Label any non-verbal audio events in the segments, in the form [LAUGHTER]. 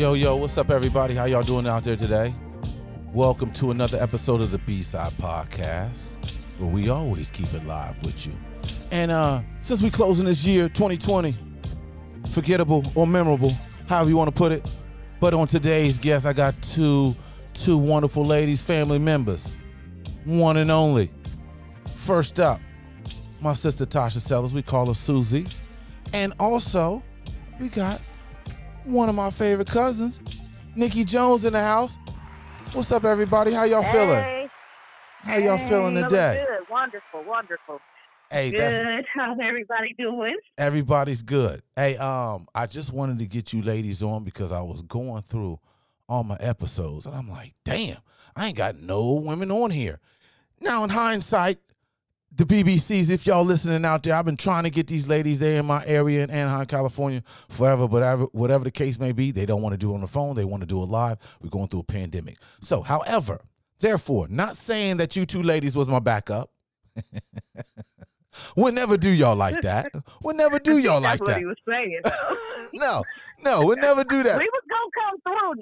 Yo, yo, what's up, everybody? How y'all doing out there today? Welcome to another episode of the B Side Podcast, where we always keep it live with you. And uh since we closing this year, 2020, forgettable or memorable, however you want to put it. But on today's guest, I got two two wonderful ladies, family members, one and only. First up, my sister Tosha Sellers. We call her Susie, and also we got one of my favorite cousins, Nikki Jones, in the house. What's up, everybody? How y'all feeling? How y'all hey, feeling today? Good, wonderful, wonderful. Hey, that's Good. [LAUGHS] How's everybody doing? everybody's good. Hey, um, I just wanted to get you ladies on because I was going through all my episodes and I'm like, damn, I ain't got no women on here. Now, in hindsight, the BBCs, if y'all listening out there, I've been trying to get these ladies there in my area in Anaheim, California, forever. But whatever, the case may be, they don't want to do it on the phone. They want to do it live. We're going through a pandemic. So, however, therefore, not saying that you two ladies was my backup. [LAUGHS] we'll never do y'all like that. We'll never do [LAUGHS] y'all like what that. he was saying. [LAUGHS] no, no, we'll never do that. we was gonna come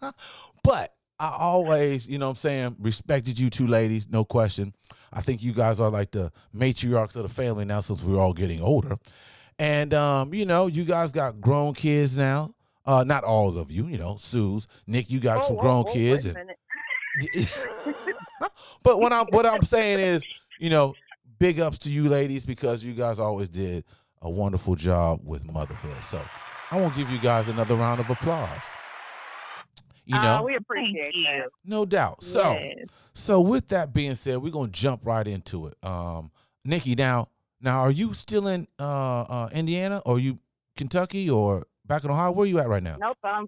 through now. but I always, you know what I'm saying, respected you two ladies, no question. I think you guys are like the matriarchs of the family now since we're all getting older. And um, you know, you guys got grown kids now. Uh not all of you, you know, Sue's, Nick, you got Whoa, some whoa, grown whoa, kids and [LAUGHS] but what I'm what I'm saying is, you know, big ups to you ladies because you guys always did a wonderful job with motherhood. So I want to give you guys another round of applause. You Oh, know, we appreciate Thank you. no doubt. So Yes. so with that being said, we're gonna jump right into it. Um, Nikki, now now are you still in uh, uh Indiana or you Kentucky or back in Ohio? Where are you at right now? Nope, I'm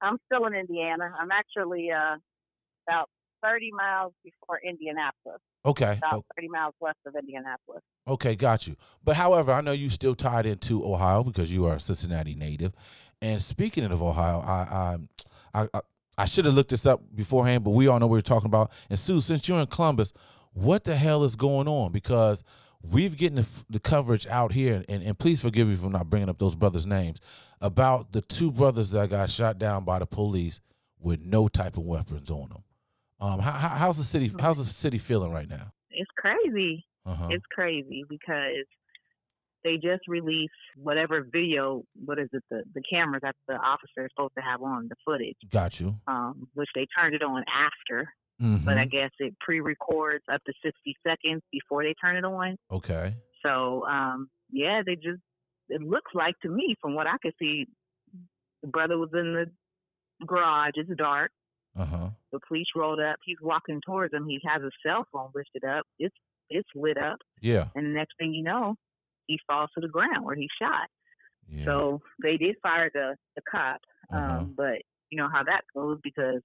I'm still in Indiana. I'm actually uh about thirty miles before Indianapolis. Okay. About o- thirty miles west of Indianapolis. Okay, got you. But however, I know you still tied into Ohio because you are a Cincinnati native. And speaking of Ohio, I I I, I, I should have looked this up beforehand, but we all know what we're talking about. And Sue, since you're in Columbus, what the hell is going on? Because we've getting the, the coverage out here, and, and please forgive me for not bringing up those brothers' names, about the two brothers that got shot down by the police with no type of weapons on them. Um, how, how, how's the city? How's the city feeling right now? It's crazy. Uh-huh. It's crazy because they just released whatever video, what is it, the, the cameras that the officer is supposed to have on, the footage, Got you. um, which they turned it on after. Mhm. But I guess it pre records up to 60 seconds before they turn it on. Okay. So, um, yeah, they just, it looks like to me, from what I could see, the brother was in the garage. It's dark. Uh huh. The police rolled up. He's walking towards them. He has a cell phone lifted up. It's it's lit up. Yeah. And the next thing you know, he falls to the ground where he's shot. Yeah. So they did fire the the cop, um, Uh-huh. but you know how that goes because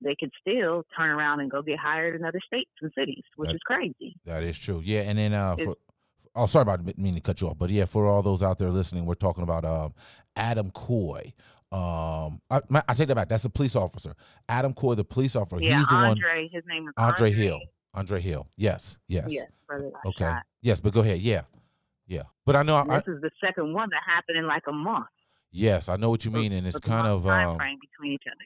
they can still turn around and go get hired in other states and cities, which That- is crazy. that is true. Yeah. And then uh, for, oh, sorry about meaning to cut you off, but yeah, for all those out there listening, we're talking about um, Adam Coy. Um, I, my, I take that back. That's the police officer. Adam Coy, the police officer. yeah, He's the one. Andre, his name is Andre Hill. Andre Hill. Yes. Yes. Yes, Okay. shot. Yes, but go ahead. Yeah. Yeah. But I know. I, this is the second one that happened in like a month. yes, I know what you mean, and it's kind of time um, frame between each other.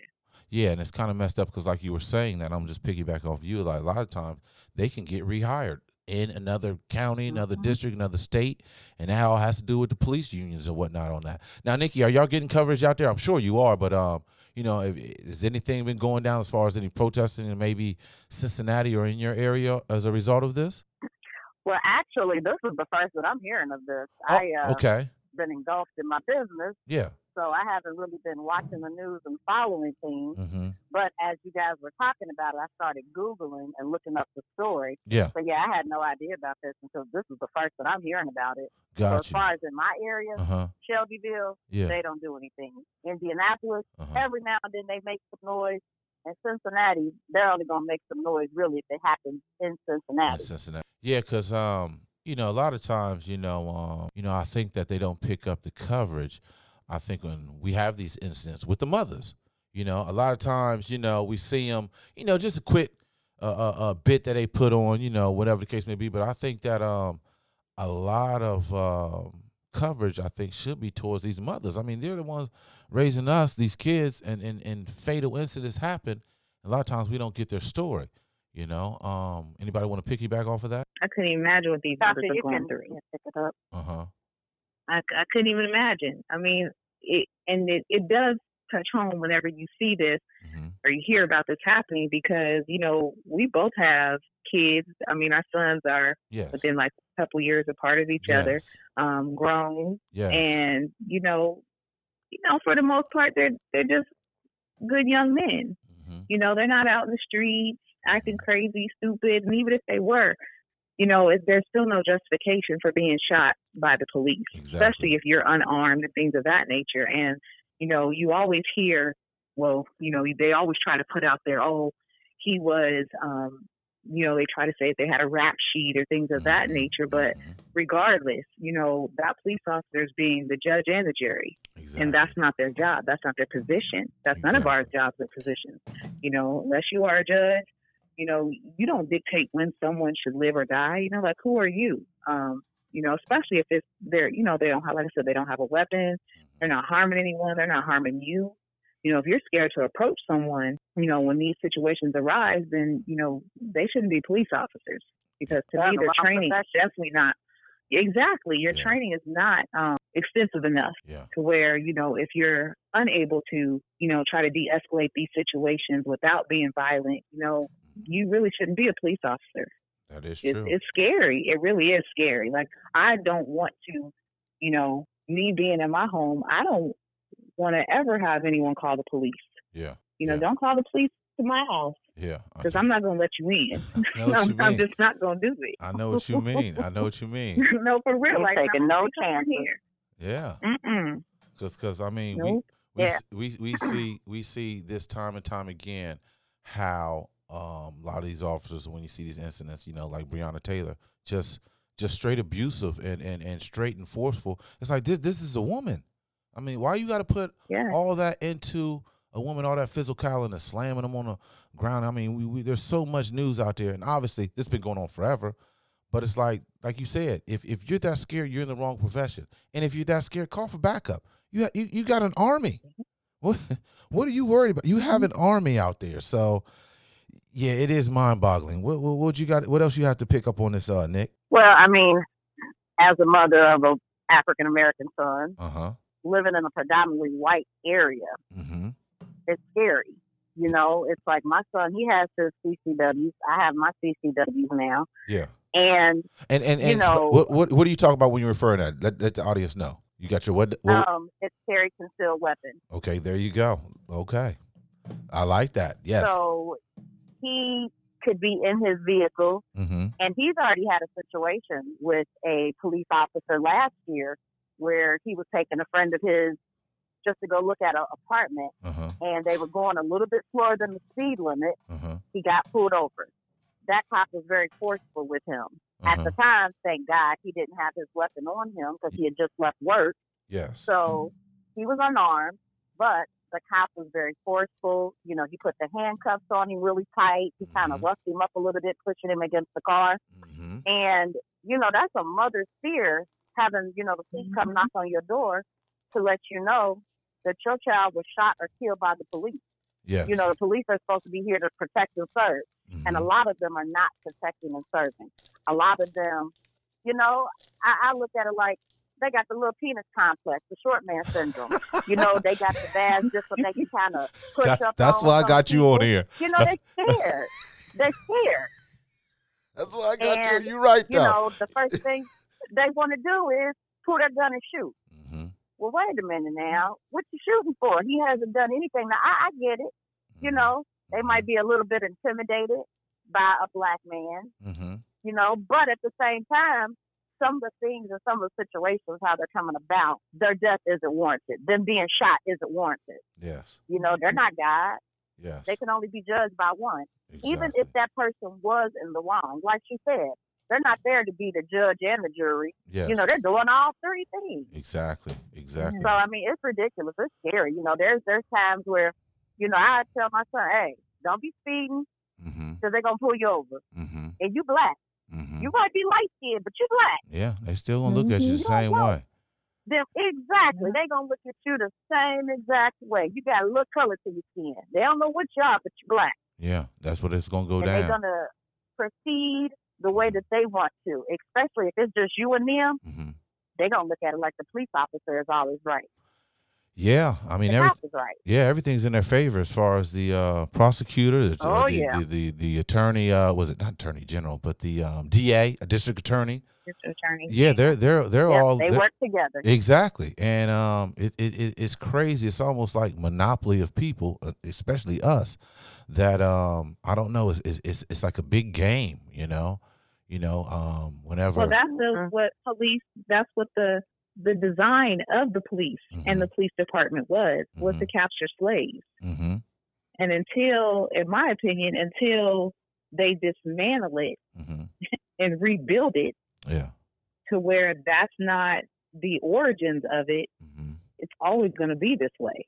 Yeah, and it's kind of messed up because, like you were saying, that I'm just piggybacking off you. Like a lot of times, they can get rehired in another county, another Mhm. district, another state, and that all has to do with the police unions and whatnot on that. Now, Nikki, are y'all getting coverage out there? I'm sure you are, but um, you know, if, has anything been going down as far as any protesting in maybe Cincinnati or in your area as a result of this? Well, actually, this is the first that I'm hearing of this. Oh, I uh, okay, been engulfed in my business, yeah, so I haven't really been watching the news and following things. mm-hmm. But as you guys were talking about it, I started Googling and looking up the story. yeah, So yeah, I had no idea about this until this is the first that I'm hearing about it. So as far as in my area, Uh huh. Shelbyville, Yeah. they don't do anything. Indianapolis, Uh-huh. every now and then they make some noise. And Cincinnati, they're only gonna make some noise really if it happens in in Cincinnati. Cincinnati. Yeah, because um, you know, a lot of times, you know, um, you know, I think that they don't pick up the coverage. I think when we have these incidents with the mothers, you know, a lot of times, you know, we see them, you know, just a quick uh, uh, uh, bit that they put on, you know, whatever the case may be. But I think that um, a lot of um, coverage I think should be towards these mothers. I mean, they're the ones raising us, these kids, and and, and fatal incidents happen. A lot of times we don't get their story. You know, um, anybody want to piggyback off of that? I couldn't even imagine what these Doctor, mothers you are going through. yeah, pick it up. Uh huh. I, I couldn't even imagine. I mean, it, and it, it does touch home whenever you see this hmm or you hear about this happening because, you know, we both have kids. I mean, our sons are Yes. within like a couple years apart of each other, um, grown. Yes. And, you know, you know, for the most part, they're, they're just good young men. hmm You know, they're not out in the streets acting crazy, stupid. And even if they were, you know, there's still no justification for being shot by the police, Exactly. especially if you're unarmed and things of that nature. And, you know, you always hear, well, you know, they always try to put out there, oh, he was, um, you know, they try to say if they had a rap sheet or things of that Mhm. nature. But Mhm. regardless, you know, that police officer is being the judge and the jury Exactly. and that's not their job. That's not their position. That's none of our jobs or positions. You know, unless you are a judge, you know, you don't dictate when someone should live or die. You know, like who are you? Um, you know, especially if it's they're, you know, they don't have, like I said, they don't have a weapon. They're not harming anyone. They're not harming you. You know, if you're scared to approach someone, you know, when these situations arise, then you know they shouldn't be police officers because to Yeah, me the their training is definitely not. Exactly, your Yeah. training is not um, extensive enough Yeah. to where you know if you're unable to you know try to de-escalate these situations without being violent you know you really shouldn't be a police officer That is it's, true. it's scary it really is scary like i don't want to you know me being in my home i don't want to ever have anyone call the police yeah. you know Yeah. don't call the police to my house Yeah. because i'm not going to let you in [LAUGHS] I know [LAUGHS] what you I'm, I'm just not going to do it I know what you mean. I know what you [LAUGHS] mean. no for real Ain't like taking no not coming chances. here. Yeah. Mm-mm. Cause, cause I mean, we Nope. we, Yeah. we we see we see this time and time again how um, a lot of these officers when you see these incidents, you know, like Breonna Taylor, just just straight abusive and and and straight and forceful. It's like this this is a woman. I mean, why you got to put yeah all that into a woman, all that physical and slamming them on the ground. I mean, we, we there's so much news out there, and obviously this has been going on forever. But it's like, like you said, if if you're that scared, you're in the wrong profession. And if you're that scared, call for backup. You ha- you, you got an army. What [LAUGHS] what are you worried about? You have an army out there. So yeah, it is mind boggling. What, what what you got? What else you have to pick up on this, uh, Nick? Well, I mean, as a mother of a African American son Uh huh. living in a predominantly white area, Mm-hmm. it's scary. You know, it's like my son, he has his CCWs. I have my CCWs now. Yeah. And And and, You and exp- know- what what what do you talk about when you're referring to that? Let, let the audience know. You got your what? what um, it's carry concealed weapon. Okay, there you go. Okay. I like that. Yes. So he could be in his vehicle, mm-hmm. and he's already had a situation with a police officer last year where he was taking a friend of his just to go look at an apartment, Uh-huh. and they were going a little bit slower than the speed limit. Uh-huh. He got pulled over. That cop was very forceful with him. At Uh-huh. the time, thank God, he didn't have his weapon on him because he had just left work. Yes. So he was unarmed, but the cop was very forceful. You know, he put the handcuffs on him really tight. He kind of Mhm. roughed him up a little bit, pushing him against the car. Mm-hmm. And, you know, that's a mother's fear having, you know, the police come knock on your door to let you know that your child was shot or killed by the police. Yes. You know, the police are supposed to be here to protect and serve. And a Mhm. lot of them are not protecting and serving. A lot of them, you know, I, I look at it like they got the little penis complex, the short man syndrome. you know, they got the badge just so they can kind of push that's up. that's why I got you on here. You know, they're scared. they're scared. That's why I got And, you. You right You know, the first thing they want to do is pull their gun and shoot. mm-hmm. Well, wait a minute now. What you shooting for? He hasn't done anything. Now, I, I get it. You know, they might be a little bit intimidated by a black man, Mm-hmm. you know, but at the same time, some of the things and some of the situations, how they're coming about, their death isn't warranted. Them being shot isn't warranted. Yes. You know, they're not God. Yes. They can only be judged by one. Even if that person was in the wrong, like she said, they're not there to be the judge and the jury. yes. You know, they're doing all three things. exactly. Exactly. So I mean, it's ridiculous. It's scary. You know, there's there's times where, you know, I tell my son, hey, don't be speeding mm-hmm. because they're gonna pull you over. Mm-hmm. And you black. Mm-hmm. You might be light skinned, but you're black. yeah, they still gonna look at you the Mhm. same way. Them exactly. They gonna look at you the same exact way. You got a little color to your skin. They don't know what you are, but you're black. Yeah, that's what it's gonna go and down. they're gonna proceed the way that they want to. Especially if it's just you and them, hmm they're gonna look at it like the police officer is always right. Yeah, I mean, The every, right. yeah, everything's in their favor as far as the uh, prosecutor, the, Oh, the, yeah. the, the the attorney. Uh, was it not attorney general, but the um, DA, a district attorney? District attorney. Yeah, they're they're they're Yeah, all they they're- work together. Exactly, and um, it, it, it it's crazy. It's almost like monopoly of people, uh, especially us. That um, I don't know. It's, it's it's it's like a big game, you know. You know, um, whenever. Well, that's the, what police. That's what the the design of the police and the police department was was to capture slaves. hmm And until, in my opinion, until they dismantle it hmm [LAUGHS] and rebuild it Yeah. to where that's not the origins of it, it's always going to be this way.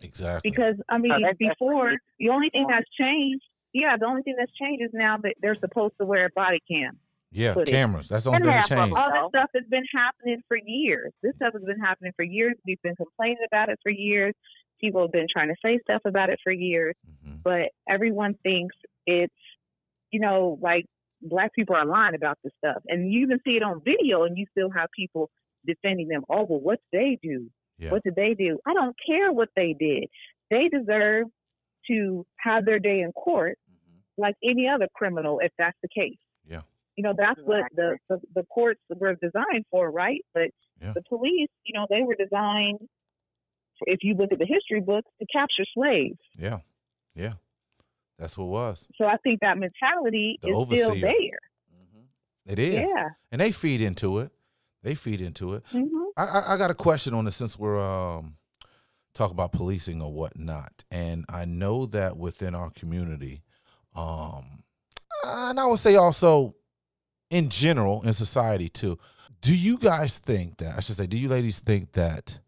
Exactly. Because I mean, Oh, before the only thing that's changed, yeah, the only thing that's changed is now that they're supposed to wear a body cam. Yeah, it- cameras. That's the only thing that half of them changed. All this stuff has been happening for years. This stuff has been happening for years. We've been complaining about it for years. People have been trying to say stuff about it for years, hmm but everyone thinks it's, you know, like black people are lying about this stuff. And you even see it on video and you still have people defending them. Oh, well, what did they do? Yeah. What did they do? I don't care what they did. They deserve to have their day in court Mhm. like any other criminal if that's the case. Yeah. You know, that's what the, the, the courts were designed for, right? But Yeah. the police, you know, they were designed, if you look at the history books, to capture slaves. Yeah. Yeah. That's what it was. So I think that mentality The is still overseer. there. It is. Yeah. And they feed into it. They feed into it. hmm I, I, I got a question on this since we're um talking about policing or whatnot, and I know that within our community, um, and I would say also in general in society too. Do you guys think that I should say? Do you ladies think that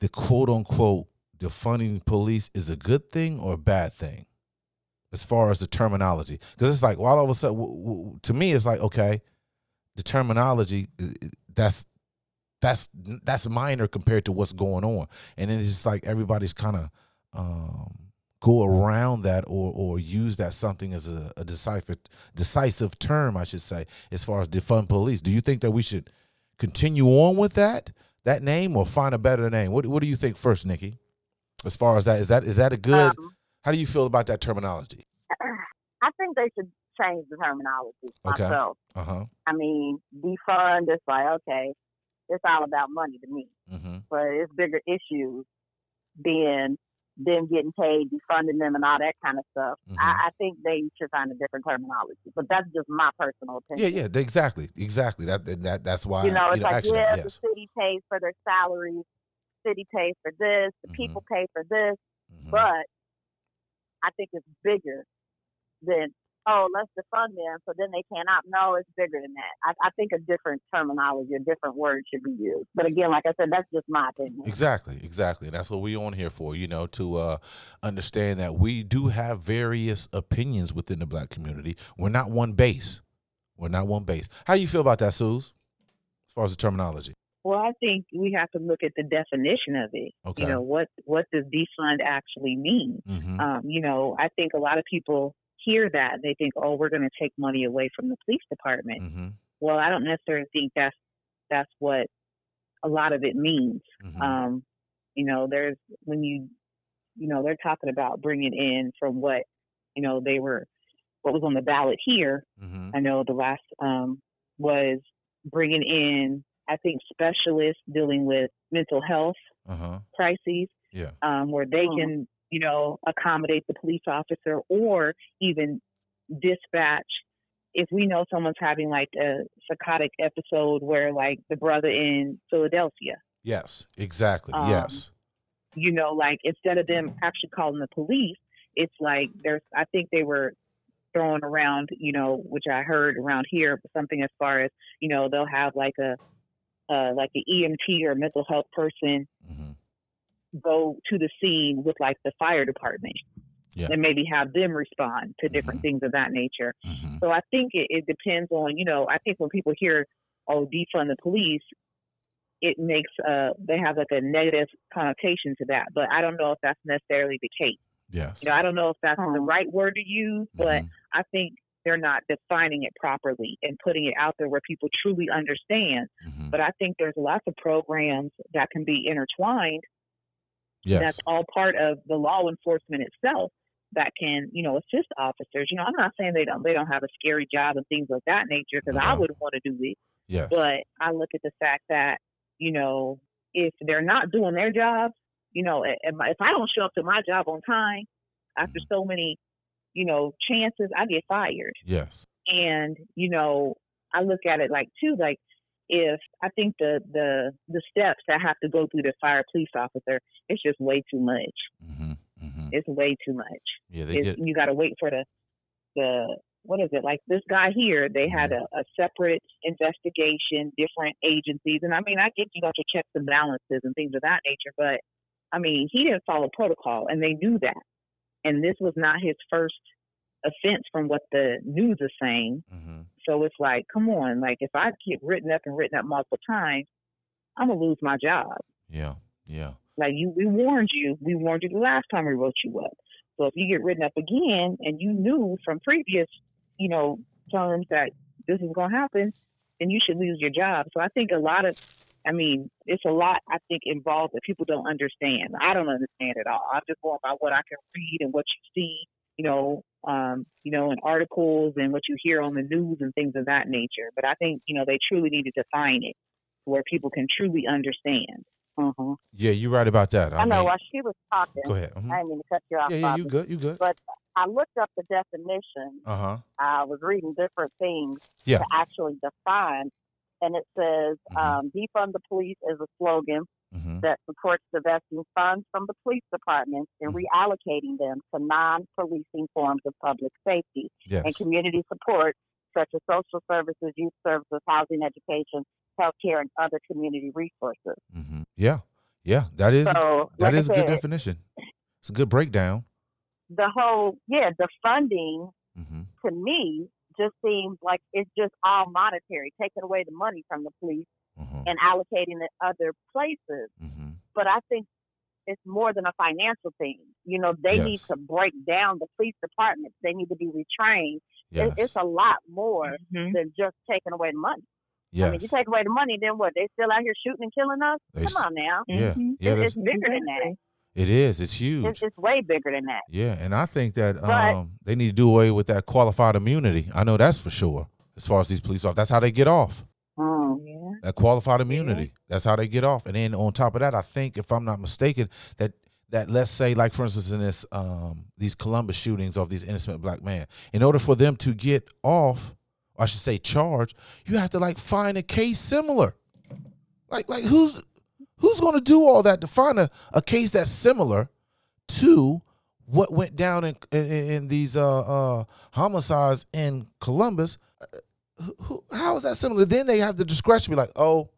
the quote unquote defunding police is a good thing or a bad thing? As far as the terminology, because it's like, well, all of a sudden, w- w- to me, it's like, okay, the terminology that's that's that's minor compared to what's going on and then it's just like everybody's kind of um go around that or or use that something as a, a deciphered decisive term i should say as far as defund police do you think that we should continue on with that that name or find a better name what, what do you think first nikki as far as that is that is that a good Um, how do you feel about that terminology [CLEARS THROAT] I think they should change the terminology Okay. myself. uh-huh I mean, defund, is like, okay, it's all about money to me. mm-hmm But it's bigger issues than them getting paid, defunding them, and all that kind of stuff. Mhm. I, I think they should find a different terminology. But that's just my personal opinion. yeah yeah, exactly exactly that that that's why You know, it's like, actually, yeah, yes the city pays for their salaries, city pays for this, the Mhm. people pay for this, Mhm. but I think it's bigger than oh, let's defund them so then they cannot. No, it's bigger than that. I, I think a different terminology, a different word should be used. But again, like I said, that's just my opinion. Exactly, exactly. That's what we're on here for, you know, to uh, understand that we do have various opinions within the black community. We're not one base. We're not one base. How do you feel about that, Suze? As far as the terminology. Well, I think we have to look at the definition of it. Okay. You know, what what does defund actually mean? Mm-hmm. Um, you know, I think a lot of people hear that and they think, oh, we're going to take money away from the police department. Mm-hmm. Well, I don't necessarily think that's that's what a lot of it means. Mm-hmm. Um, you know, there's when you, you know, they're talking about bringing in from what, you know, they were, what was on the ballot here. mm-hmm. I know the last um, was bringing in, I think, specialists dealing with mental health Uh-huh. crises, Yeah. um, where they Mhm. can, you know, accommodate the police officer or even dispatch. If we know someone's having like a psychotic episode where, like, the brother in Philadelphia, Yes. Exactly. Um, yes. you know, like instead of them actually calling the police, it's like there's, I think they were throwing around, you know, which I heard around here, something as far as, you know, they'll have like a, uh, like an EMT or mental health person Mm-hmm. Go to the scene with like the fire department Yeah. and maybe have them respond to different Mhm. things of that nature. Mm-hmm. So I think it, it depends on, you know, I think when people hear, oh, defund the police, it makes uh they have like a negative connotation to that. But I don't know if that's necessarily the case. Yes. You know, I don't know if that's the Mhm. right word to use, but Mhm. I think they're not defining it properly and putting it out there where people truly understand. Mhm. But I think there's lots of programs that can be intertwined yes. that's all part of the law enforcement itself that can, you know, assist officers. You know, I'm not saying they don't they don't have a scary job and things of that nature because I wouldn't want to do it. yes. But I look at the fact that, you know, if they're not doing their job, you know, if I don't show up to my job on time after Mhm. so many, you know, chances, I get fired. yes. And, you know, I look at it like too, like if I think the the the steps that have to go through to fire a police officer, it's just way too much. hmm hmm It's way too much. Yeah, they It's, get. you got to wait for the the what is it like this guy here? They had a, a separate investigation, different agencies, and I mean I get you got your checks and balances and things of that nature, but I mean he didn't follow protocol, and they knew that. And this was not his first offense, from what the news is saying. hmm So it's like, come on, like if I get written up and written up multiple times, I'm gonna lose my job. Yeah. Yeah. Like you, we warned you. We warned you the last time we wrote you up. So if you get written up again, and you knew from previous, you know, terms that this is going to happen, then you should lose your job. So I think a lot of, I mean, it's a lot I think involved that people don't understand. I don't understand at all. I'm just going by what I can read and what you see, you know, um, you know, in articles and what you hear on the news and things of that nature. But I think you know they truly need to define it where people can truly understand. hmm Yeah, you're right about that. I, know mean- while she was talking, Go ahead. Mhm. I didn't mean to cut you off. Yeah, yeah, you Bobby. good. You good. But I looked up the definition. Uh huh. I was reading different things Yeah. to actually define, and it says Mhm. um, "defund the police" is a slogan hmm that supports divesting funds from the police departments and Mhm. reallocating them to non-policing forms of public safety and community support, such as social services, youth services, housing, education, healthcare, and other community resources. hmm Yeah. Yeah. That is So, that like is I a good definition. It's a good breakdown. the whole yeah, the funding hmm to me just seems like it's just all monetary, taking away the money from the police hmm and allocating it other places. hmm But I think it's more than a financial thing. You know, they need to break down the police departments. They need to be retrained. Yes. It, it's a lot more Mhm. than just taking away the money. yes. I mean, you take away the money, then what? They still out here shooting and killing us? They Come on now. yeah. Mhm. Yeah. It's, it's bigger than that. it is. It's huge. It's, it's way bigger than that. Yeah, and I think that But- um, they need to do away with that qualified immunity. I know that's for sure. As far as these police officers, that's how they get off. Mm. Yeah. That qualified immunity. That's how they get off. And then on top of that, I think, if I'm not mistaken, that that let's say, like for instance, in this um, these Columbus shootings of these innocent black men, in order for them to get off, or I should say charged, you have to like find a case similar. Like like who's who's going to do all that to find a, a case that's similar to what went down in in, in these uh, uh, homicides in Columbus? Who- who, how is that similar? Then they have the discretion to be like, oh,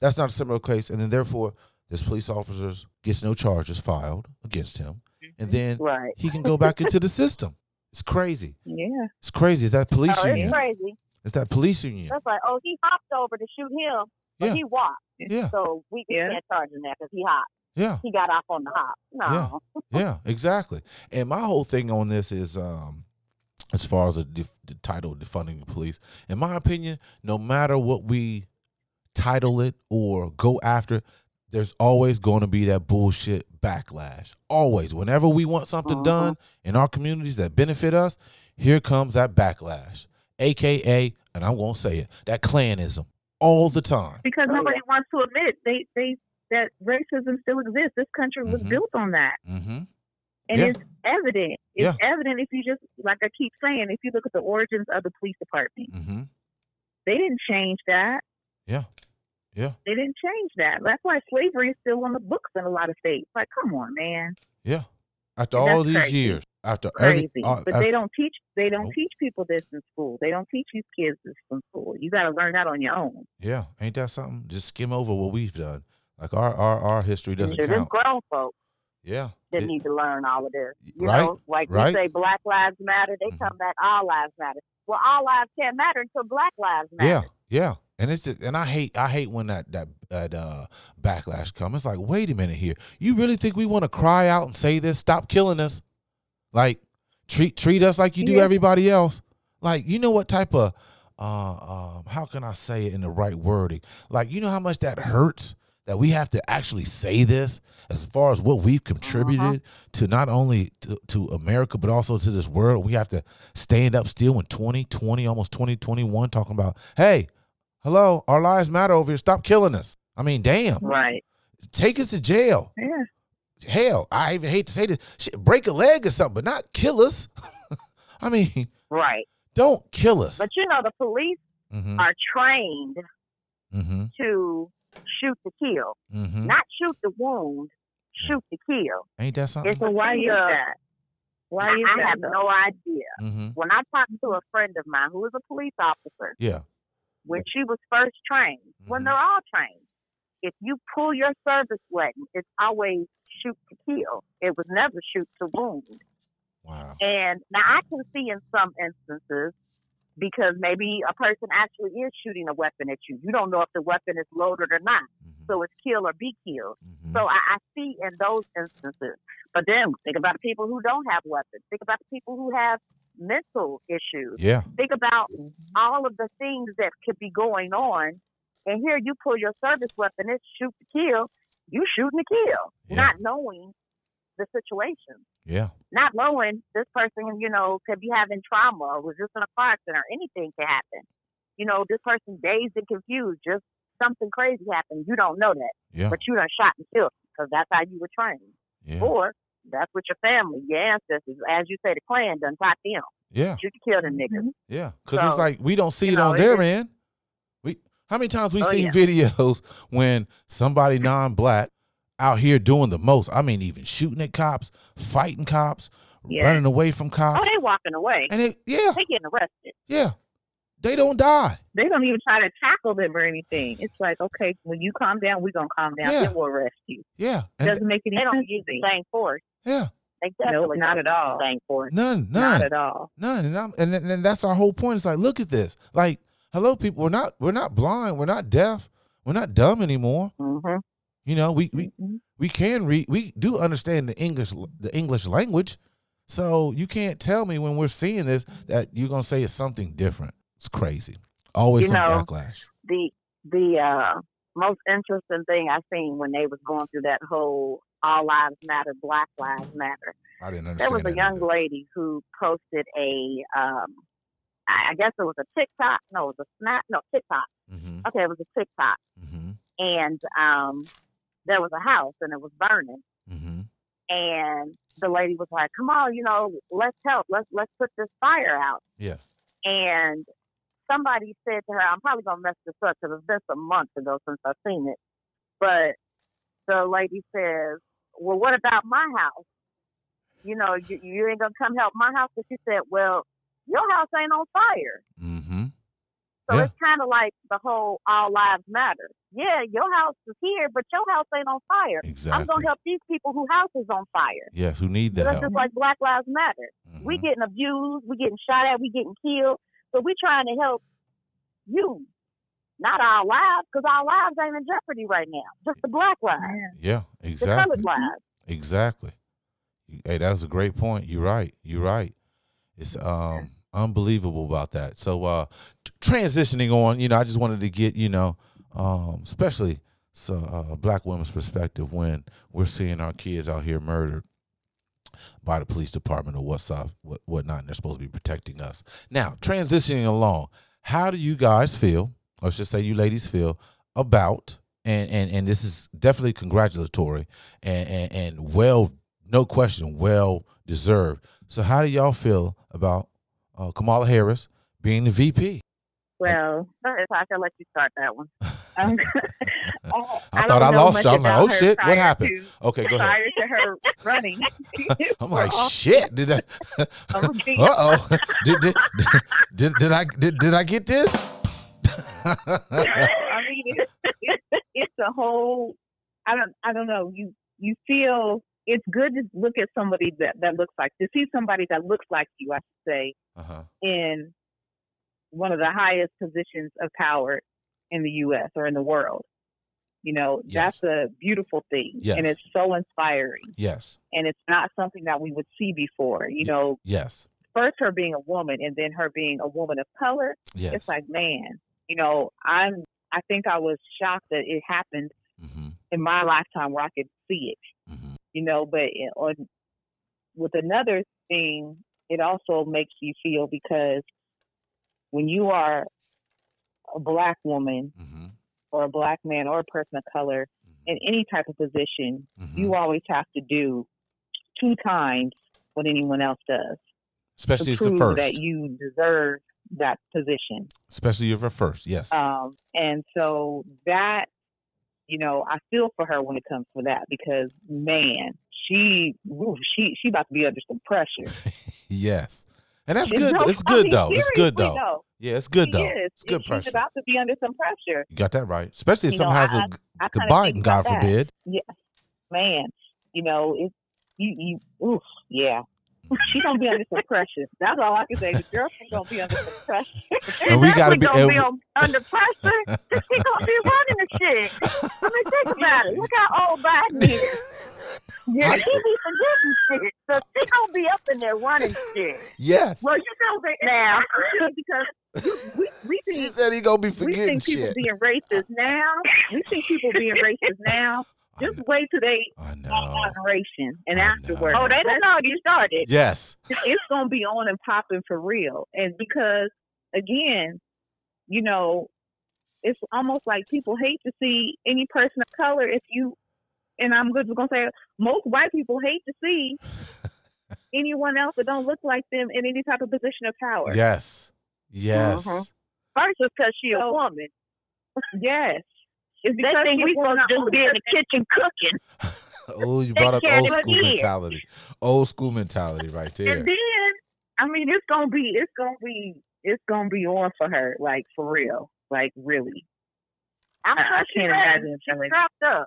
that's not a similar case, and then therefore this police officer gets no charges filed against him, and then Right. he can go back into the system. It's crazy. Yeah. It's crazy. It's that police Oh, union. it's crazy. It's that police union. That's like, oh, he hopped over to shoot him, but Yeah. he walked. Yeah, So we, we Yeah. can't charge him that because he hopped. yeah, He got off on the hop. No. yeah. Exactly. And my whole thing on this is, um, as far as the, def- the title defunding the police, in my opinion, no matter what we title it or go after, there's always going to be that bullshit backlash. Always. Whenever we want something Mhm. done in our communities that benefit us, here comes that backlash, aka, and I'm going to say it, that clanism all the time. Because Oh, nobody wants to admit they they that racism still exists. This country was Mhm. built on that. Mm-hmm. And Yeah. it's evident. It's Yeah. evident if you just like I keep saying, if you look at the origins of the police department. Mm-hmm. They didn't change that. Yeah. Yeah. They didn't change that. That's why slavery is still on the books in a lot of states. Like, come on, man. Yeah. After And all these crazy. years, after Crazy. every, uh, but after- they don't teach they don't Nope. teach people this in school. They don't teach these kids this in school. You gotta learn that on your own. yeah, ain't that something? Just skim over what we've done. Like our our, our history doesn't Sure, count. grown folks Yeah. that It- need to learn all of this. You Right, know, like right. we say Black Lives Matter, they come back, all lives matter. Well, all lives can't matter until Black Lives matter. yeah. Yeah. And it's just, and I hate I hate when that that that uh, backlash comes. It's like, wait a minute here. You really think we want to cry out and say this? Stop killing us. Like treat treat us like you do Yeah. everybody else. Like you know what type of uh, um, how can I say it in the right wording? Like you know how much that hurts that we have to actually say this as far as what we've contributed to not only to, to America but also to this world. We have to stand up still in 2020, almost 2021, talking about, hey, hello, our lives matter over here. Stop killing us. I mean, damn, Right. take us to jail. Yeah. Hell, I even hate to say this, shit, break a leg or something, but not kill us. [LAUGHS] I mean, Right. don't kill us. But you know, the police Mm-hmm, are trained mm-hmm, to shoot to kill, mm-hmm. not shoot to wound, shoot to kill. Ain't that something? It's So why is uh, that? Why I, is I that? have though? no idea. Mm-hmm. When I talked to a friend of mine who is a police officer, Yeah. when she was first trained, when Mhm. they're all trained, if you pull your service weapon, it's always shoot to kill. It was never shoot to wound. Wow. And now I can see in some instances because maybe a person actually is shooting a weapon at you. You don't know if the weapon is loaded or not. Mhm, So it's kill or be killed. mhm. So I, I see in those instances. But then think about the people who don't have weapons. Think about the people who have mental issues. yeah. Think about all of the things that could be going on. And here you pull your service weapon, it's shoot to kill. You shooting to kill, Yeah. not knowing the situation Yeah. not knowing this person, you know, could be having trauma or was just in a car accident or anything could happen. You know, this person dazed and confused, just something crazy happened. You don't know that, Yeah. but you done shot and killed because that's how you were trained. Yeah. Or that's what your family, your ancestors, as you say, the Klan done taught them. Yeah. You to kill them niggas. Mm-hmm. Yeah. Because it's like we don't see it know, on it their end. We how many times we Oh, seen yeah. videos [LAUGHS] when somebody non-black out here doing the most? I mean, even shooting at cops, fighting cops, Yeah. running away from cops. Oh, they walking away. and it yeah They getting arrested. yeah they don't die. They don't even try to tackle them or anything. It's like, okay, when you calm down, we're gonna calm down. Yeah. Then we'll arrest you. Yeah. And Doesn't make any sense. They don't use the me. same force. yeah. They Nope, definitely not don't at all. the same force. None. Not None. at all. None. And, I'm, and and that's our whole point. It's like, look at this. Like, hello, people. We're not we're not blind. We're not deaf. We're not dumb anymore. Mm-hmm. You know, we we Mhm. we can read we do understand the english the english language so you can't tell me when we're seeing this that you're gonna say it's something different it's crazy always You some know, backlash the the uh most interesting thing I seen when they was going through that whole all lives matter, black lives matter. i didn't understand. There was a young either. lady who posted a um I guess it was a TikTok. No, it was a snap no TikTok. Mhm, Okay, it was a TikTok. mhm, And um there was a house and it was burning mhm. and the lady was like, Come on, you know, let's help. Let's let's put this fire out. Yeah. And somebody said to her, I'm probably gonna mess this up because it's been some months ago since I've seen it. But the lady says, Well, what about my house? You know, you, you ain't gonna come help my house. But she said, Well, your house ain't on fire. Mhm. So Yeah. it's kind of like the whole all lives matter. Yeah, your house is here, but your house ain't on fire. I'm gonna help these people whose house is on fire. yes who need the That's help just like Black Lives Matter. We Mhm. getting abused, we getting shot at, we getting killed. So we trying to help you, not our lives, because our lives ain't in jeopardy right now. Just the black lives, yeah exactly. the exactly colored lives. exactly hey that was a great point you're right you're right it's um unbelievable about that. So uh transitioning on you know i just wanted to get you know um especially so uh black women's perspective when we're seeing our kids out here murdered by the police department or what's up what whatnot and they're supposed to be protecting us. Now transitioning along how do you guys feel or should say you ladies feel about and and and this is definitely congratulatory and and, and well no question well deserved. So how do y'all feel about uh, kamala harris being the vp Well, Sorry, I can let you start that one. [LAUGHS] um, [LAUGHS] I don't thought I lost you. I'm like, oh shit, what happened? to- okay go ahead prior to her running. [LAUGHS] i'm like shit did i Um, uh-oh did, did, did, did i did, did i get this I mean, it's, it's, it's a whole. I don't. I don't know. You you feel it's good to look at somebody that that looks like to see somebody that looks like you. I should say uh-huh in one of the highest positions of power in the U.S. or in the world. You know, Yes. that's a beautiful thing, Yes. and it's so inspiring. Yes. And it's not something that we would see before. You Ye- know, Yes. first her being a woman, and then her being a woman of color. Yes. It's like, man, you know, I'm. I think I was shocked that it happened mm-hmm. in my lifetime where I could see it. hmm You know, but on with another thing, it also makes you feel because when you are a black woman hmm or a black man or a person of color in any type of position, hmm you always have to do two times what anyone else does Especially to if it's the prove first. that you deserve that position. Especially if you're first. Yes. Um, and so that, you know, I feel for her when it comes to that because man, she, woo, she, she about to be under some pressure. [LAUGHS] yes. And that's good. It's I good mean, though. It's good though. though. Yeah, it's good She though. is. It's good She's pressure. about to be under some pressure. You got that right. Especially if You know, has I- the, I the kinda think Biden, God that. forbid. Man, you know, it's you, you, oof, yeah. She's gonna be under some pressure. That's all I can say. The girlfriend's gonna be under some pressure. [LAUGHS] And we gotta be- gonna be on, under pressure. She gonna be running the shit. I mean, think about it. Look how old Biden is. [LAUGHS] Yeah, he be forgetting shit. So she gonna be up in there running shit. yes. well, you know that Now, because we, we She think said he gonna be we forgetting think people shit. being racist now. We think people being racist now. I Just know. wait till they I know. inauguration and I afterwards. oh, they didn't already started. Yes. it's gonna be on and popping for real. And because again, you know, it's almost like people hate to see any person of color if you and I'm just gonna say most white people hate to see [LAUGHS] anyone else that don't look like them in any type of position of power. Yes. Yes. Uh-huh. First was because she a woman. Yes. It's They because think we people supposed to just be in the kitchen cooking. [LAUGHS] Oh, you brought up old school eat. mentality. Old school mentality right there. And then I mean it's gonna be it's gonna be it's gonna be on for her, like for real. Like really. I'm I- I can't imagine She's feeling- strapped up.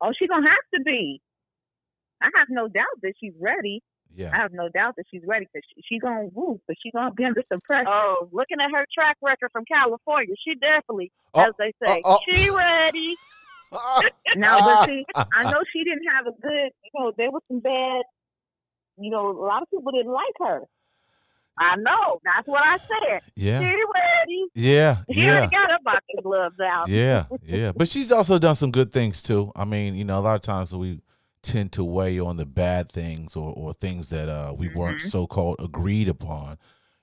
Oh, she's gonna have to be. I have no doubt that she's ready. I have no doubt that she's ready because she, she gonna woo, but she's gonna be under some pressure. Oh, looking at her track record from California, she definitely, Oh, as they say, oh, oh. she ready. [LAUGHS] now, but see, I know she didn't have a good. You know, there was some bad. You know, a lot of people didn't like her. I know. That's what I said. Yeah. She ready. Yeah. She Yeah. already got her boxing gloves out. Yeah, [LAUGHS] yeah. But she's also done some good things too. I mean, you know, a lot of times we tend to weigh on the bad things or, or things that uh, we weren't Mhm. so called agreed upon.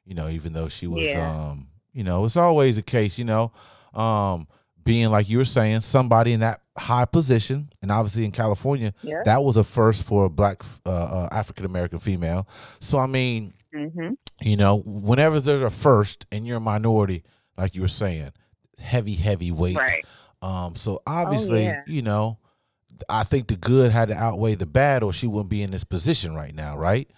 You know, even though she was, Yeah. um, you know, it's always a case. You know, um, being like you were saying, somebody in that high position, and obviously in California, Yeah. that was a first for a black uh, uh, African American female. So I mean, Mm-hmm. you know, whenever there's a first and you're a minority, like you were saying, heavy, heavy weight. Right. Um, so obviously, yeah. you know, I think the good had to outweigh the bad, or she wouldn't be in this position right now, right?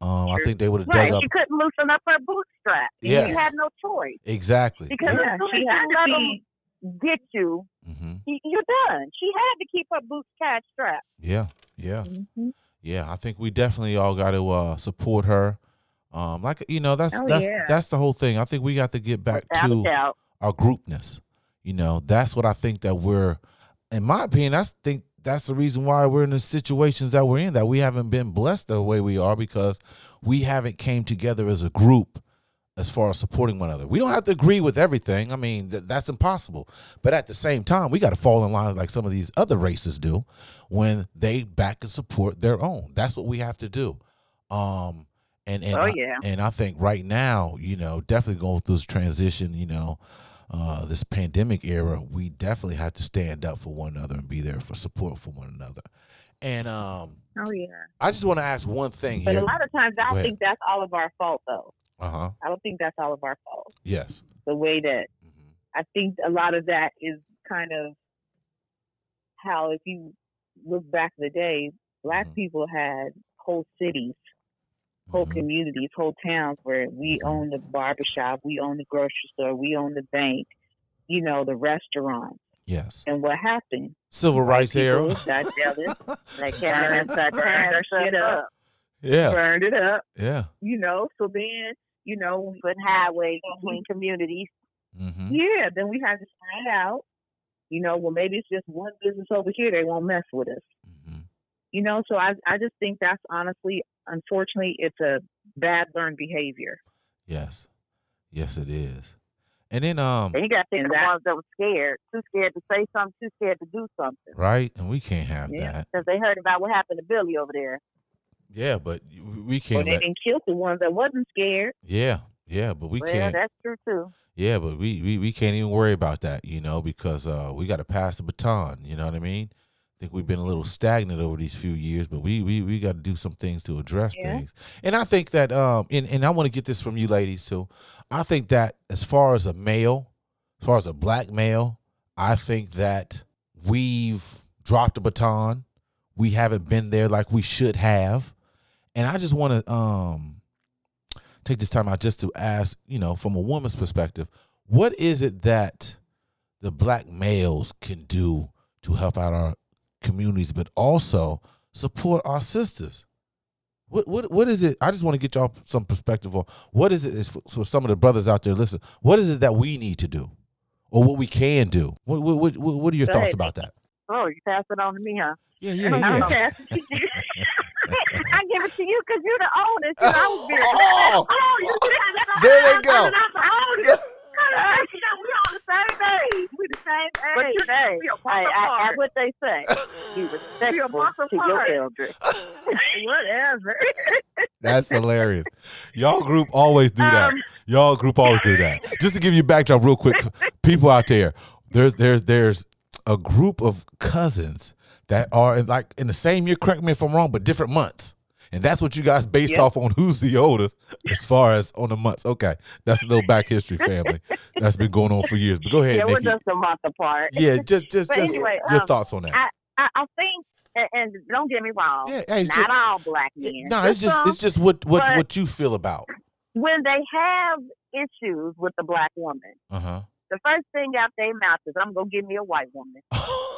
Um, I think they would have Right. dug up She couldn't loosen up her bootstrap. Yes. She had no choice. exactly. Because Yeah, as soon she as had you to be. them get you, hmm you're done. She had to keep her boots tied strapped. Yeah, yeah, Mm-hmm. yeah. I think we definitely all got to uh, support her. Um, like you know, that's Oh, that's yeah. that's the whole thing. I think we got to get back Without to doubt. our groupness. You know, that's what I think that we're, in my opinion, I think that's the reason why we're in the situations that we're in. That we haven't been blessed the way we are because we haven't came together as a group as far as supporting one another. We don't have to agree with everything. I mean, th- that's impossible. But at the same time, we got to fall in line like some of these other races do when they back and support their own. That's what we have to do. Um, and and Oh, I, and I think right now, you know, definitely going through this transition, you know, uh, this pandemic era, we definitely have to stand up for one another and be there for support for one another. And um, Oh yeah. I just want to ask one thing here. But here. a lot of times, I don't think that's all of our fault, though. Uh huh. I don't think that's all of our fault. Yes. The way that hmm I think a lot of that is kind of how, if you look back in the day, black Mhm. people had whole cities, whole Mhm. communities, whole towns where we Mhm. own the barbershop, we own the grocery store, we own the bank, you know, the restaurant. Yes. And what happened? Civil White rights era. got jealous, [LAUGHS] They can't Burned- start burned tearing their shit up. up. yeah. burned it up, Yeah. you know. So then, you know, Putting highways between communities. Mm-hmm. yeah, then we have to find out. You know, well maybe it's just one business over here they won't mess with us. Mm-hmm. You know, so I I just think that's honestly, unfortunately, it's a bad learned behavior. Yes. Yes, it is. And then um And you got to think And of the that- ones that were scared, too scared to say something, too scared to do something. right, and we can't have Yeah. that. Because they heard about what happened to Billy over there. Yeah, but we can't they let, didn't kill the ones that wasn't scared. Yeah. Yeah, but we well, can't that's true too. Yeah, but we, we we can't even worry about that, you know, because uh we got to pass the baton, you know what I mean? I think we've been a little stagnant over these few years, but we we, we got to do some things to address Yeah. things. And I think that um and, and I want to get this from you ladies too. I think that as far as a male, as far as a black male, I think that we've dropped the baton. We haven't been there like we should have. And I just want to um take this time out just to ask, you know, from a woman's perspective, what is it that the black males can do to help out our communities, but also support our sisters? What what what is it? I just want to get y'all some perspective on what is it for, some of the brothers out there. Listen, what is it that we need to do, or what we can do? What what what, what are your Go thoughts ahead. about that? Oh, you pass it on to me, huh? Yeah, yeah, I yeah. don't pass it to you. [LAUGHS] I give it to you because you're the oldest. I was [LAUGHS] very. Oh, [LAUGHS] Oh, you? There they go. I'm the. You know, we on the same page. We the same age. But you We a month I, I, apart. what they say. [LAUGHS] Be respectful to your elders. [LAUGHS] Whatever. [LAUGHS] That's hilarious. Y'all group always do that. Um, Y'all group always do that. Just to give you a backdrop real quick, people out there, there's there's there's a group of cousins that are in like in the same year, correct me if I'm wrong, but different months. And that's what you guys based Yep. off on who's the oldest as far as on the months. Okay. That's a little back history, family. That's been going on for years. But go ahead, yeah, we're just a month apart. Yeah, just just just anyway, your um, thoughts on that. I, I think, and, and don't get me wrong, yeah, hey, it's not just, all black men. no, it's just it's just what what but- what you feel about. when they have issues with the black woman, Uh-huh. the first thing out their mouth is, "I'm gonna give me a white woman." [LAUGHS]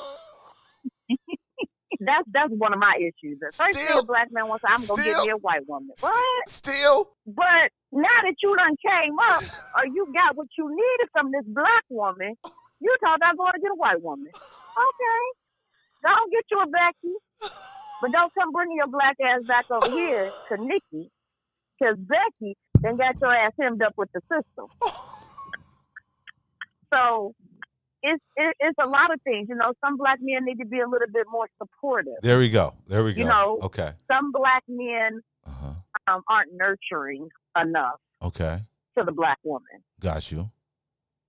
That's that's one of my issues. First thing a black man wants, I'm gonna still- give me a white woman. What? Still But now that you done came up, [LAUGHS] or you got what you needed from this black woman, you thought I'm going to get a white woman. Okay, don't get you a Becky, but don't come bringing your black ass back over here to Nikki, because Becky then got your ass hemmed up with the system. [LAUGHS] So it's it, it's a lot of things. You know, some black men need to be a little bit more supportive. There we go. There we go. You know- okay. Some black men Uh-huh. um, aren't nurturing enough Okay. to the black woman. Got you.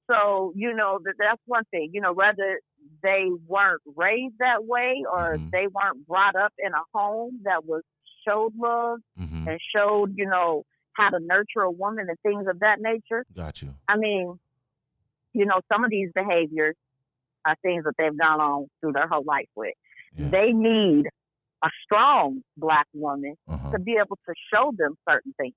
So, you know, that that's one thing. You know, whether they weren't raised that way or Mhm. they weren't brought up in a home that was showed love hmm and showed, you know, how to nurture a woman and things of that nature. Got you. I mean, you know, some of these behaviors are things that they've gone on through their whole life with. Yeah. They need a strong black woman Uh-huh. to be able to show them certain things.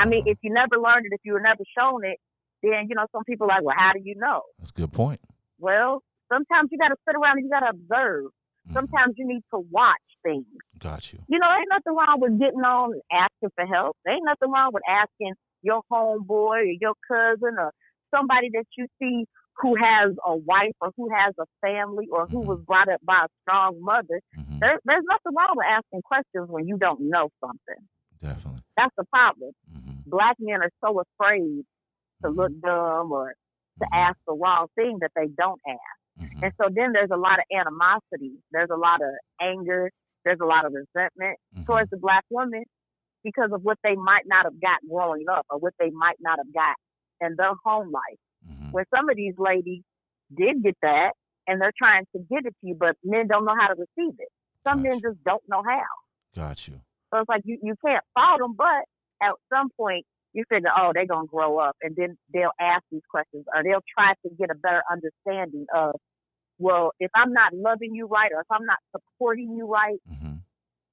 I mean, Uh-huh. if you never learned it, if you were never shown it, then you know some people are like, well, how do you know? That's a good point. Well, sometimes you got to sit around and you got to observe. Mhm. Sometimes you need to watch things. Got you. You know, ain't nothing wrong with getting on and asking for help. There ain't nothing wrong with asking your homeboy or your cousin or somebody that you see who has a wife or who has a family or who Mhm. was brought up by a strong mother. hmm There, there's nothing wrong with asking questions when you don't know something. Definitely. That's the problem. hmm Black men are so afraid to Mhm. look dumb or to Mhm. ask the wrong thing that they don't ask. And so then there's a lot of animosity. There's a lot of anger. There's a lot of resentment towards the black woman because of what they might not have got growing up or what they might not have got in their home life. Mhm. Where some of these ladies did get that and they're trying to give it to you, but men don't know how to receive it. Some men Gotcha. just don't know how. Got you. So it's like you, you can't fault them, but at some point you figure, oh, they're going to grow up and then they'll ask these questions or they'll try to get a better understanding of, well, if I'm not loving you right or if I'm not supporting you right, hmm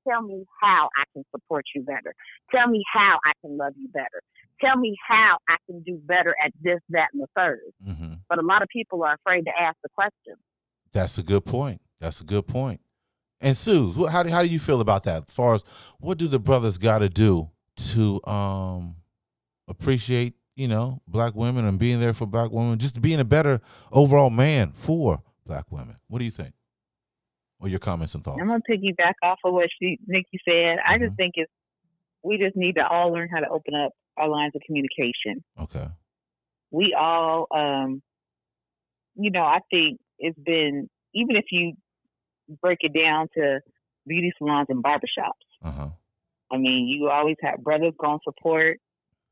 tell me how I can support you better. Tell me how I can love you better. Tell me how I can do better at this, that, and the third. hmm But a lot of people are afraid to ask the question. That's a good point. That's a good point. And Suze, what, how do how do you feel about that? As far as what do the brothers got to do to um appreciate you know, black women and being there for black women, just being a better overall man for black women. What do you think? Or your comments and thoughts? I'm gonna piggyback off of what she, Nikki said. I Mhm. just think it's we just need to all learn how to open up our lines of communication. Okay. We all, um, you know, I think it's been even if you break it down to beauty salons and barbershops. Uh huh. I mean, you always have brothers going support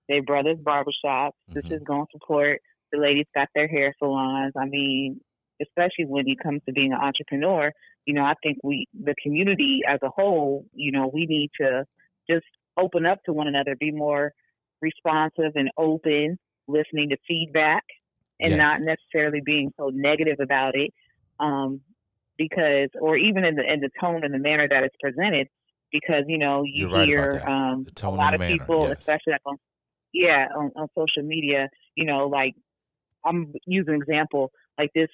their brothers' barbershops, Mhm. sisters going support the ladies got their hair salons. I mean, especially when it comes to being an entrepreneur, you know, I think we, the community as a whole, you know, we need to just open up to one another, be more responsive and open, listening to feedback, and Yes. not necessarily being so negative about it. Um, because, or even in the in the tone and the manner that it's presented, because you know you You're hear that. um, a lot of manner, people, yes. especially like on yeah on, on social media, you know, like I'm using an example like this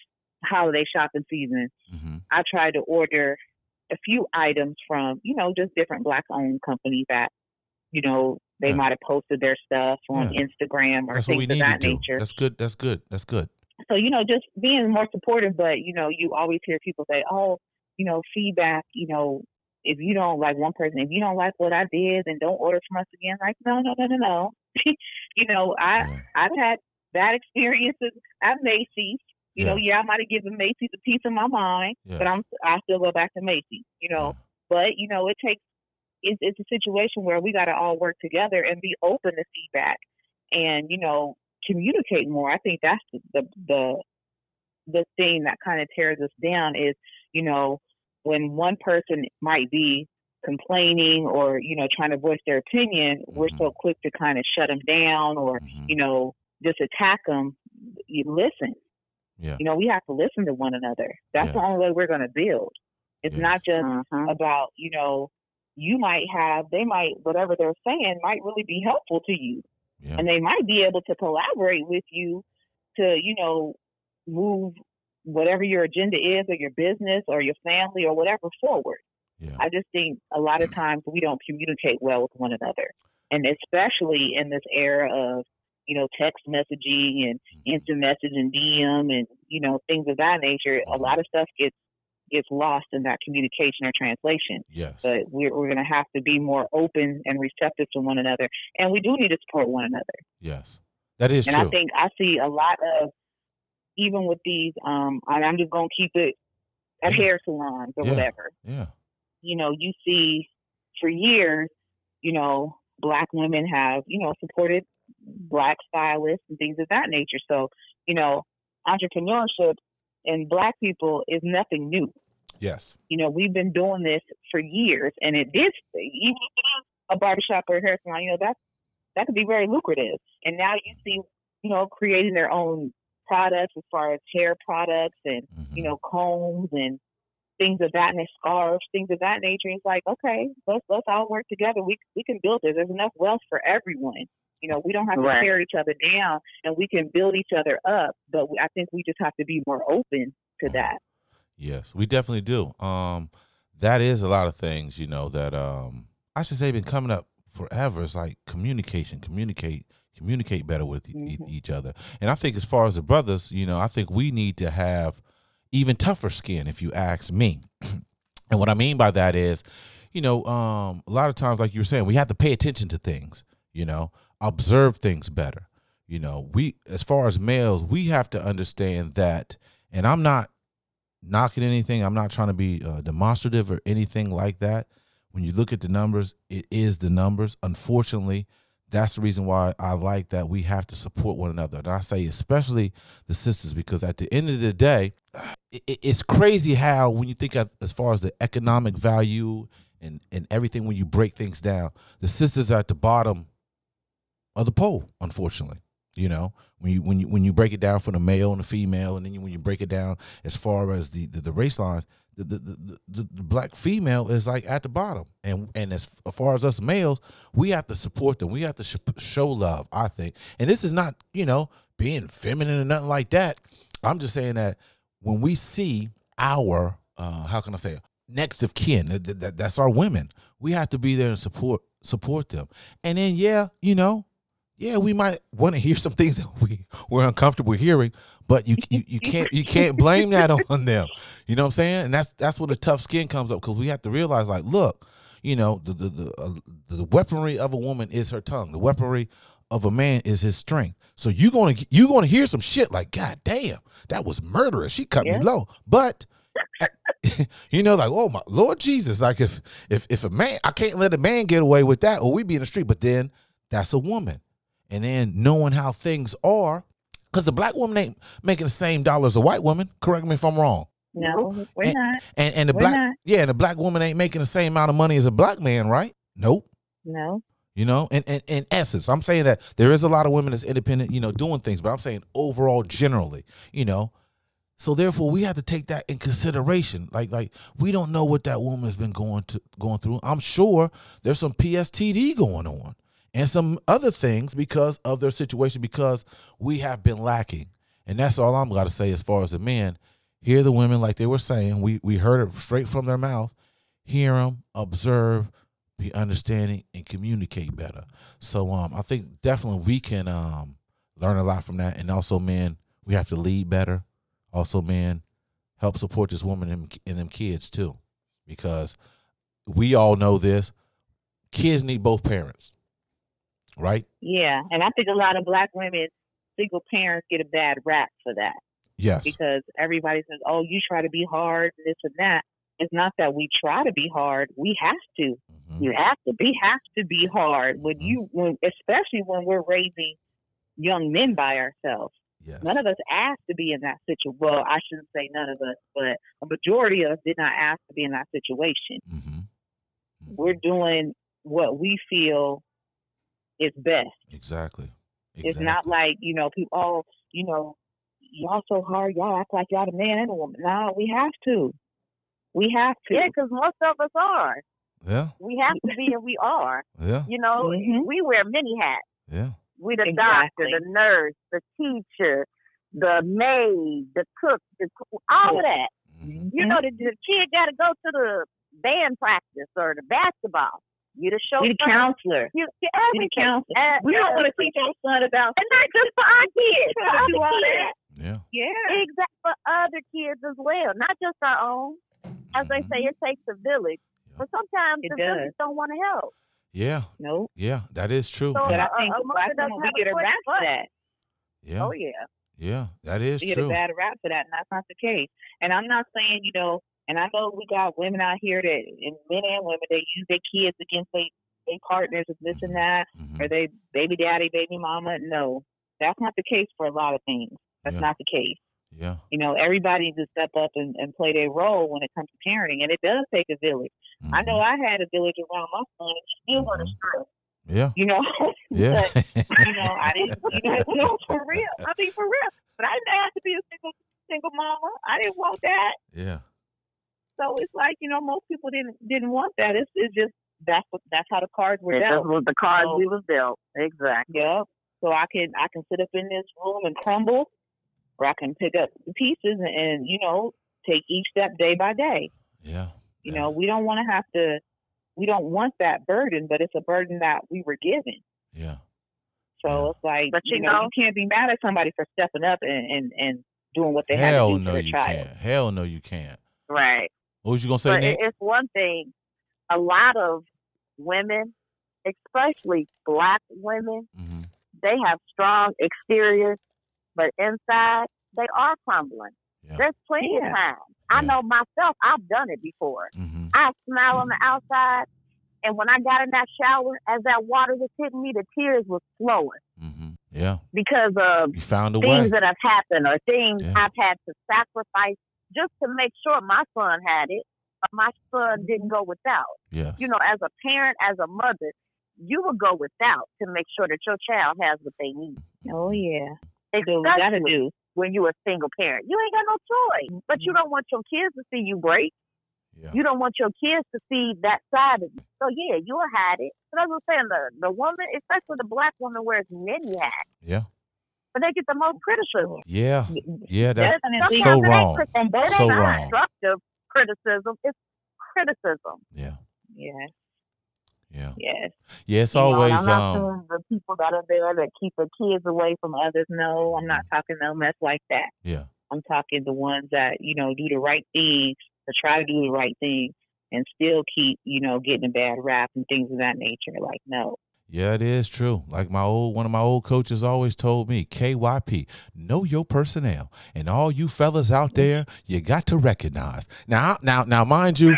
holiday shopping season. Mm-hmm. I tried to order a few items from you know just different black owned companies that you know they Yeah. might have posted their stuff on Yeah. Instagram or That's things of that nature That's good. That's good. That's good. so you know just being more supportive but you know you always hear people say oh you know feedback you know if you don't like one person if you don't like what i did then don't order from us again like no no no no no [LAUGHS] you know i Yeah. i've had bad experiences at macy's you know yeah i might have given macy's a piece of my mind Yes. but i'm i still go back to macy's you know but you know it takes it's, it's a situation where we got to all work together and be open to feedback and you know communicate more i think that's the the the, the thing that kind of tears us down is you know when one person might be complaining or you know trying to voice their opinion we're Mhm. so quick to kind of shut them down or Mhm. you know just attack them you listen Yeah. you know we have to listen to one another that's the only way we're going to build it's not Yes. just Mhm. about you know you might have they might whatever they're saying might really be helpful to you Yeah. and they might be able to collaborate with you to you know move whatever your agenda is or your business or your family or whatever forward Yeah. i just think a lot of [CLEARS THROAT] times we don't communicate well with one another and especially in this era of you know text messaging and Mhm. instant message and dm and you know things of that nature a Mhm. lot of stuff gets gets lost in that communication or translation Yes. but we're, we're going to have to be more open and receptive to one another. And we do need to support one another. Yes. That is and true. I think I see a lot of, even with these, um, I'm just going to keep it at Yeah. hair salons or Yeah. whatever. yeah. You know, you see for years, you know, black women have, you know, supported black stylists and things of that nature. So, you know, entrepreneurship in black people is nothing new Yes. you know, we've been doing this for years, and it did, even if it is a barbershop or a hair salon, you know, that that could be very lucrative. And now you see, you know, creating their own products as far as hair products and Mhm. you know, combs and things of that and scarves, things of that nature. It's like, okay, let's let's all work together. We we can build this. There's enough wealth for everyone. You know, we don't have to Right. tear each other down, and we can build each other up. But I think we just have to be more open to Uh-huh. that. Yes, we definitely do. Um, that is a lot of things, you know, that um, I should say been coming up forever. It's like communication, communicate, communicate better with e- e- each other. And I think as far as the brothers, you know, I think we need to have even tougher skin, if you ask me. [CLEARS THROAT] and what I mean by that is, you know, um, a lot of times, like you were saying, we have to pay attention to things, you know, observe things better. You know, we, as far as males, we have to understand that, and I'm not knocking anything. I'm not trying to be uh, demonstrative or anything like that. When you look at the numbers, it is the numbers. Unfortunately, that's the reason why I like that we have to support one another. And I say, especially the sisters, because at the end of the day, it, it- it's crazy how when you think of, as far as the economic value and and everything, when you break things down, the sisters are at the bottom of the pole. Unfortunately, you know when you when you when you break it down from the male and the female, and then you, when you break it down as far as the the, the race lines, the the, the the the black female is like at the bottom, and and as far as us males, we have to support them. We have to sh- show love. I think, and this is not you know being feminine or nothing like that. I'm just saying that when we see our uh, how can I say it? next of kin, that, that, that's our women. We have to be there and support support them. And then yeah, you know, yeah, we might want to hear some things that we we're uncomfortable hearing, but you you, you can't you can't blame that [LAUGHS] on them. You know what I'm saying? And that's that's when the tough skin comes up because we have to realize, like, look, you know, the the the, uh, the weaponry of a woman is her tongue. The weaponry of a man is his strength. So you gonna you gonna hear some shit like, God damn, that was murderous. She cut Yeah. me low, but. [LAUGHS] you know, like, oh my Lord Jesus, like if if if a man, I can't let a man get away with that, or we be in the street. But then that's a woman, and then knowing how things are, because the black woman ain't making the same dollar as a white woman. Correct me if I'm wrong. No, we're And- not. And and the We're black not. yeah, and the black woman ain't making the same amount of money as a black man, right? Nope. No. You know, and in, in essence, I'm saying that there is a lot of women that's independent, you know, doing things, but I'm saying overall, generally, you know. So therefore, we have to take that in consideration. Like, like we don't know what that woman has been going to going through. I'm sure there's some PSTD going on and some other things because of their situation because we have been lacking. And that's all I'm got to say as far as the men. Hear the women like they were saying. We we heard it straight from their mouth. Hear them, observe, be understanding, and communicate better. So um, I think definitely we can um learn a lot from that. And also, men, we have to lead better. Also, men, help support this woman and, and them kids too, because we all know this. Kids need both parents, right? Yeah, and I think a lot of black women, single parents, get a bad rap for that Yes. because everybody says, "Oh, you try to be hard, this and that." It's not that we try to be hard; we have to. Mhm. You have to be have to be hard when you when especially when we're raising young men by ourselves. Yes. None of us asked to be in that situation. Well, I shouldn't say none of us, but a majority of us did not ask to be in that situation. hmm We're doing what we feel is best. Exactly. It's not like, you know, people, oh, you know, y'all so hard, y'all act like y'all the man and the woman. No, we have to. We have to. Yeah, because most of us are. Yeah. We have to be, and we are. Yeah. You know, Mhm. we wear many hats. Yeah. We the Exactly. doctor, the nurse, the teacher, the maid, the cook, the co- all of that. Mhm. You know, the, the kid got to go to the band practice or the basketball. You the show. we the counselor. You, you We the counselor. We don't want to teach our son about and not just for our kids, for [LAUGHS] other kids. Yeah. Yeah. Exactly, for other kids as well, not just our own. As they Mhm. say, it takes a village. But sometimes It the does. village don't want to help. Yeah. No. Yeah. That is true. So, But And- I think uh, the black women, we get a rap for that. yeah. Oh yeah. Yeah. That is true. We get a bad rap for that, and that's not the case. And I'm not saying, you know, and I know we got women out here that, and men and women, they use their kids against their they partners with this and that, Mhm. or they baby daddy, baby mama. No, that's not the case for a lot of things. That's Yeah. not the case. Yeah. You know, everybody needs to step up and, and play their role when it comes to parenting, and it does take a village. I know Mhm. I had a village around my son, and he's still going to Mhm. struggle. Yeah. You know, [LAUGHS] Yeah. but, you know, I didn't, you know, [LAUGHS] no, for real. I mean, for real. But I didn't ask to be a single single mama. I didn't want that. yeah. So it's like, you know, most people didn't didn't want that. It's, it's just that's what that's how the cards were It dealt. just was the cards So- we was dealt. Exactly. Yeah. So I can I can sit up in this room and crumble, or I can pick up the pieces and, and you know take each step day by day. Yeah. You Yeah. know, we don't want to have to. We don't want that burden, but it's a burden that we were given. Yeah. So Yeah. it's like But you you know, know- you can't be mad at somebody for stepping up and and, and doing what they had Hell to do no, for their you child. can't. Hell no, you can't. Right. What was you gonna say, but Nick? it's one thing. A lot of women, especially black women, hmm they have strong exteriors, but inside they are crumbling. Yeah. There's plenty Yeah. of time. I Yeah. know myself. I've done it before. hmm I smile on the outside, and when I got in that shower, as that water was hitting me, the tears were flowing hmm Yeah. because of You found a things way. that have happened or things Yeah. I've had to sacrifice just to make sure my son had it, or my son didn't go without. Yes. You know, as a parent, as a mother, you will go without to make sure that your child has what they need. Oh yeah, do what we gotta do. when you're a single parent. You ain't got no choice. But you don't want your kids to see you break. Yeah. You don't want your kids to see that side of you. So yeah, you'll hide it. But as I was saying, the the woman, especially the black woman, wears many hats, Yeah. But they get the most criticism. Yeah. Yeah. That's Definitely. so wrong. crit- and So wrong. constructive criticism. It's criticism. yeah. Yeah. Yeah. Yes. Yeah, it's You know, always I'm not um the people that are there that keep the kids away from others. No, I'm not talking no mess like that. yeah. I'm talking the ones that you know do the right thing or try to do the right thing and still keep you know getting a bad rap and things of that nature. Like no, Yeah, it is true. Like my old one of my old coaches always told me, KYP, know your personnel. And all you fellas out mm. there, you got to recognize. Now now now mind you,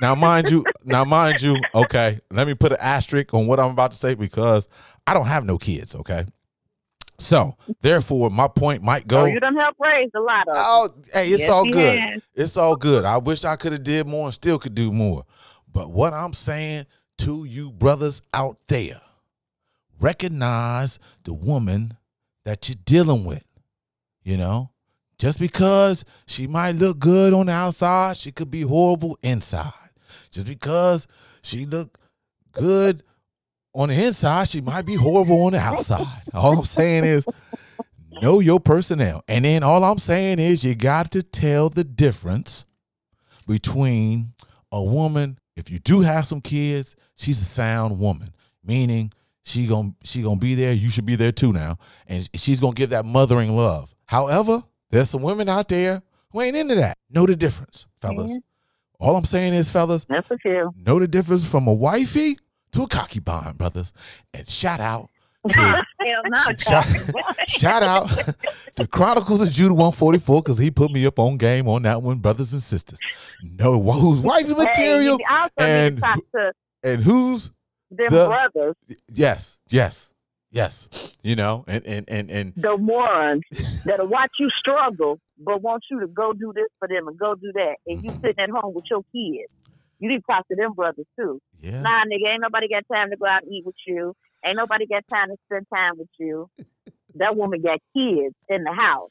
now mind you, now mind you, okay, let me put an asterisk on what I'm about to say because I don't have no kids, okay? So therefore my point might go. Oh, you done help raise a lot of. Oh, hey, it's Yes, all good. It's all good. I wish I could have did more and still could do more. But what I'm saying to you brothers out there, recognize the woman that you're dealing with. You know, just because she might look good on the outside, she could be horrible inside. Just because she look good on the inside, she might be horrible on the outside. [LAUGHS] All I'm saying is know your personnel. And then all I'm saying is you got to tell the difference between a woman, if you do have some kids, she's a sound woman, meaning she gon' she gonna be there, you should be there too now, and she's gonna give that mothering love. However, there's some women out there who ain't into that. Know the difference, fellas. Mhm. All I'm saying is, fellas, That's know the difference from a wifey to a cocky bond, brothers. And shout out [LAUGHS] to shout, shout out to Chronicles of Judah 144 because he put me up on game on that one, brothers and sisters. No, who's wifey material Hey, and to and who's them The- brothers, yes, yes, yes. You know, and and and and the morons that'll watch you struggle, but want you to go do this for them and go do that, and you Mhm. sitting at home with your kids. You need to talk to them brothers too. yeah, Nah, nigga, ain't nobody got time to go out and eat with you. Ain't nobody got time to spend time with you. That woman got kids in the house.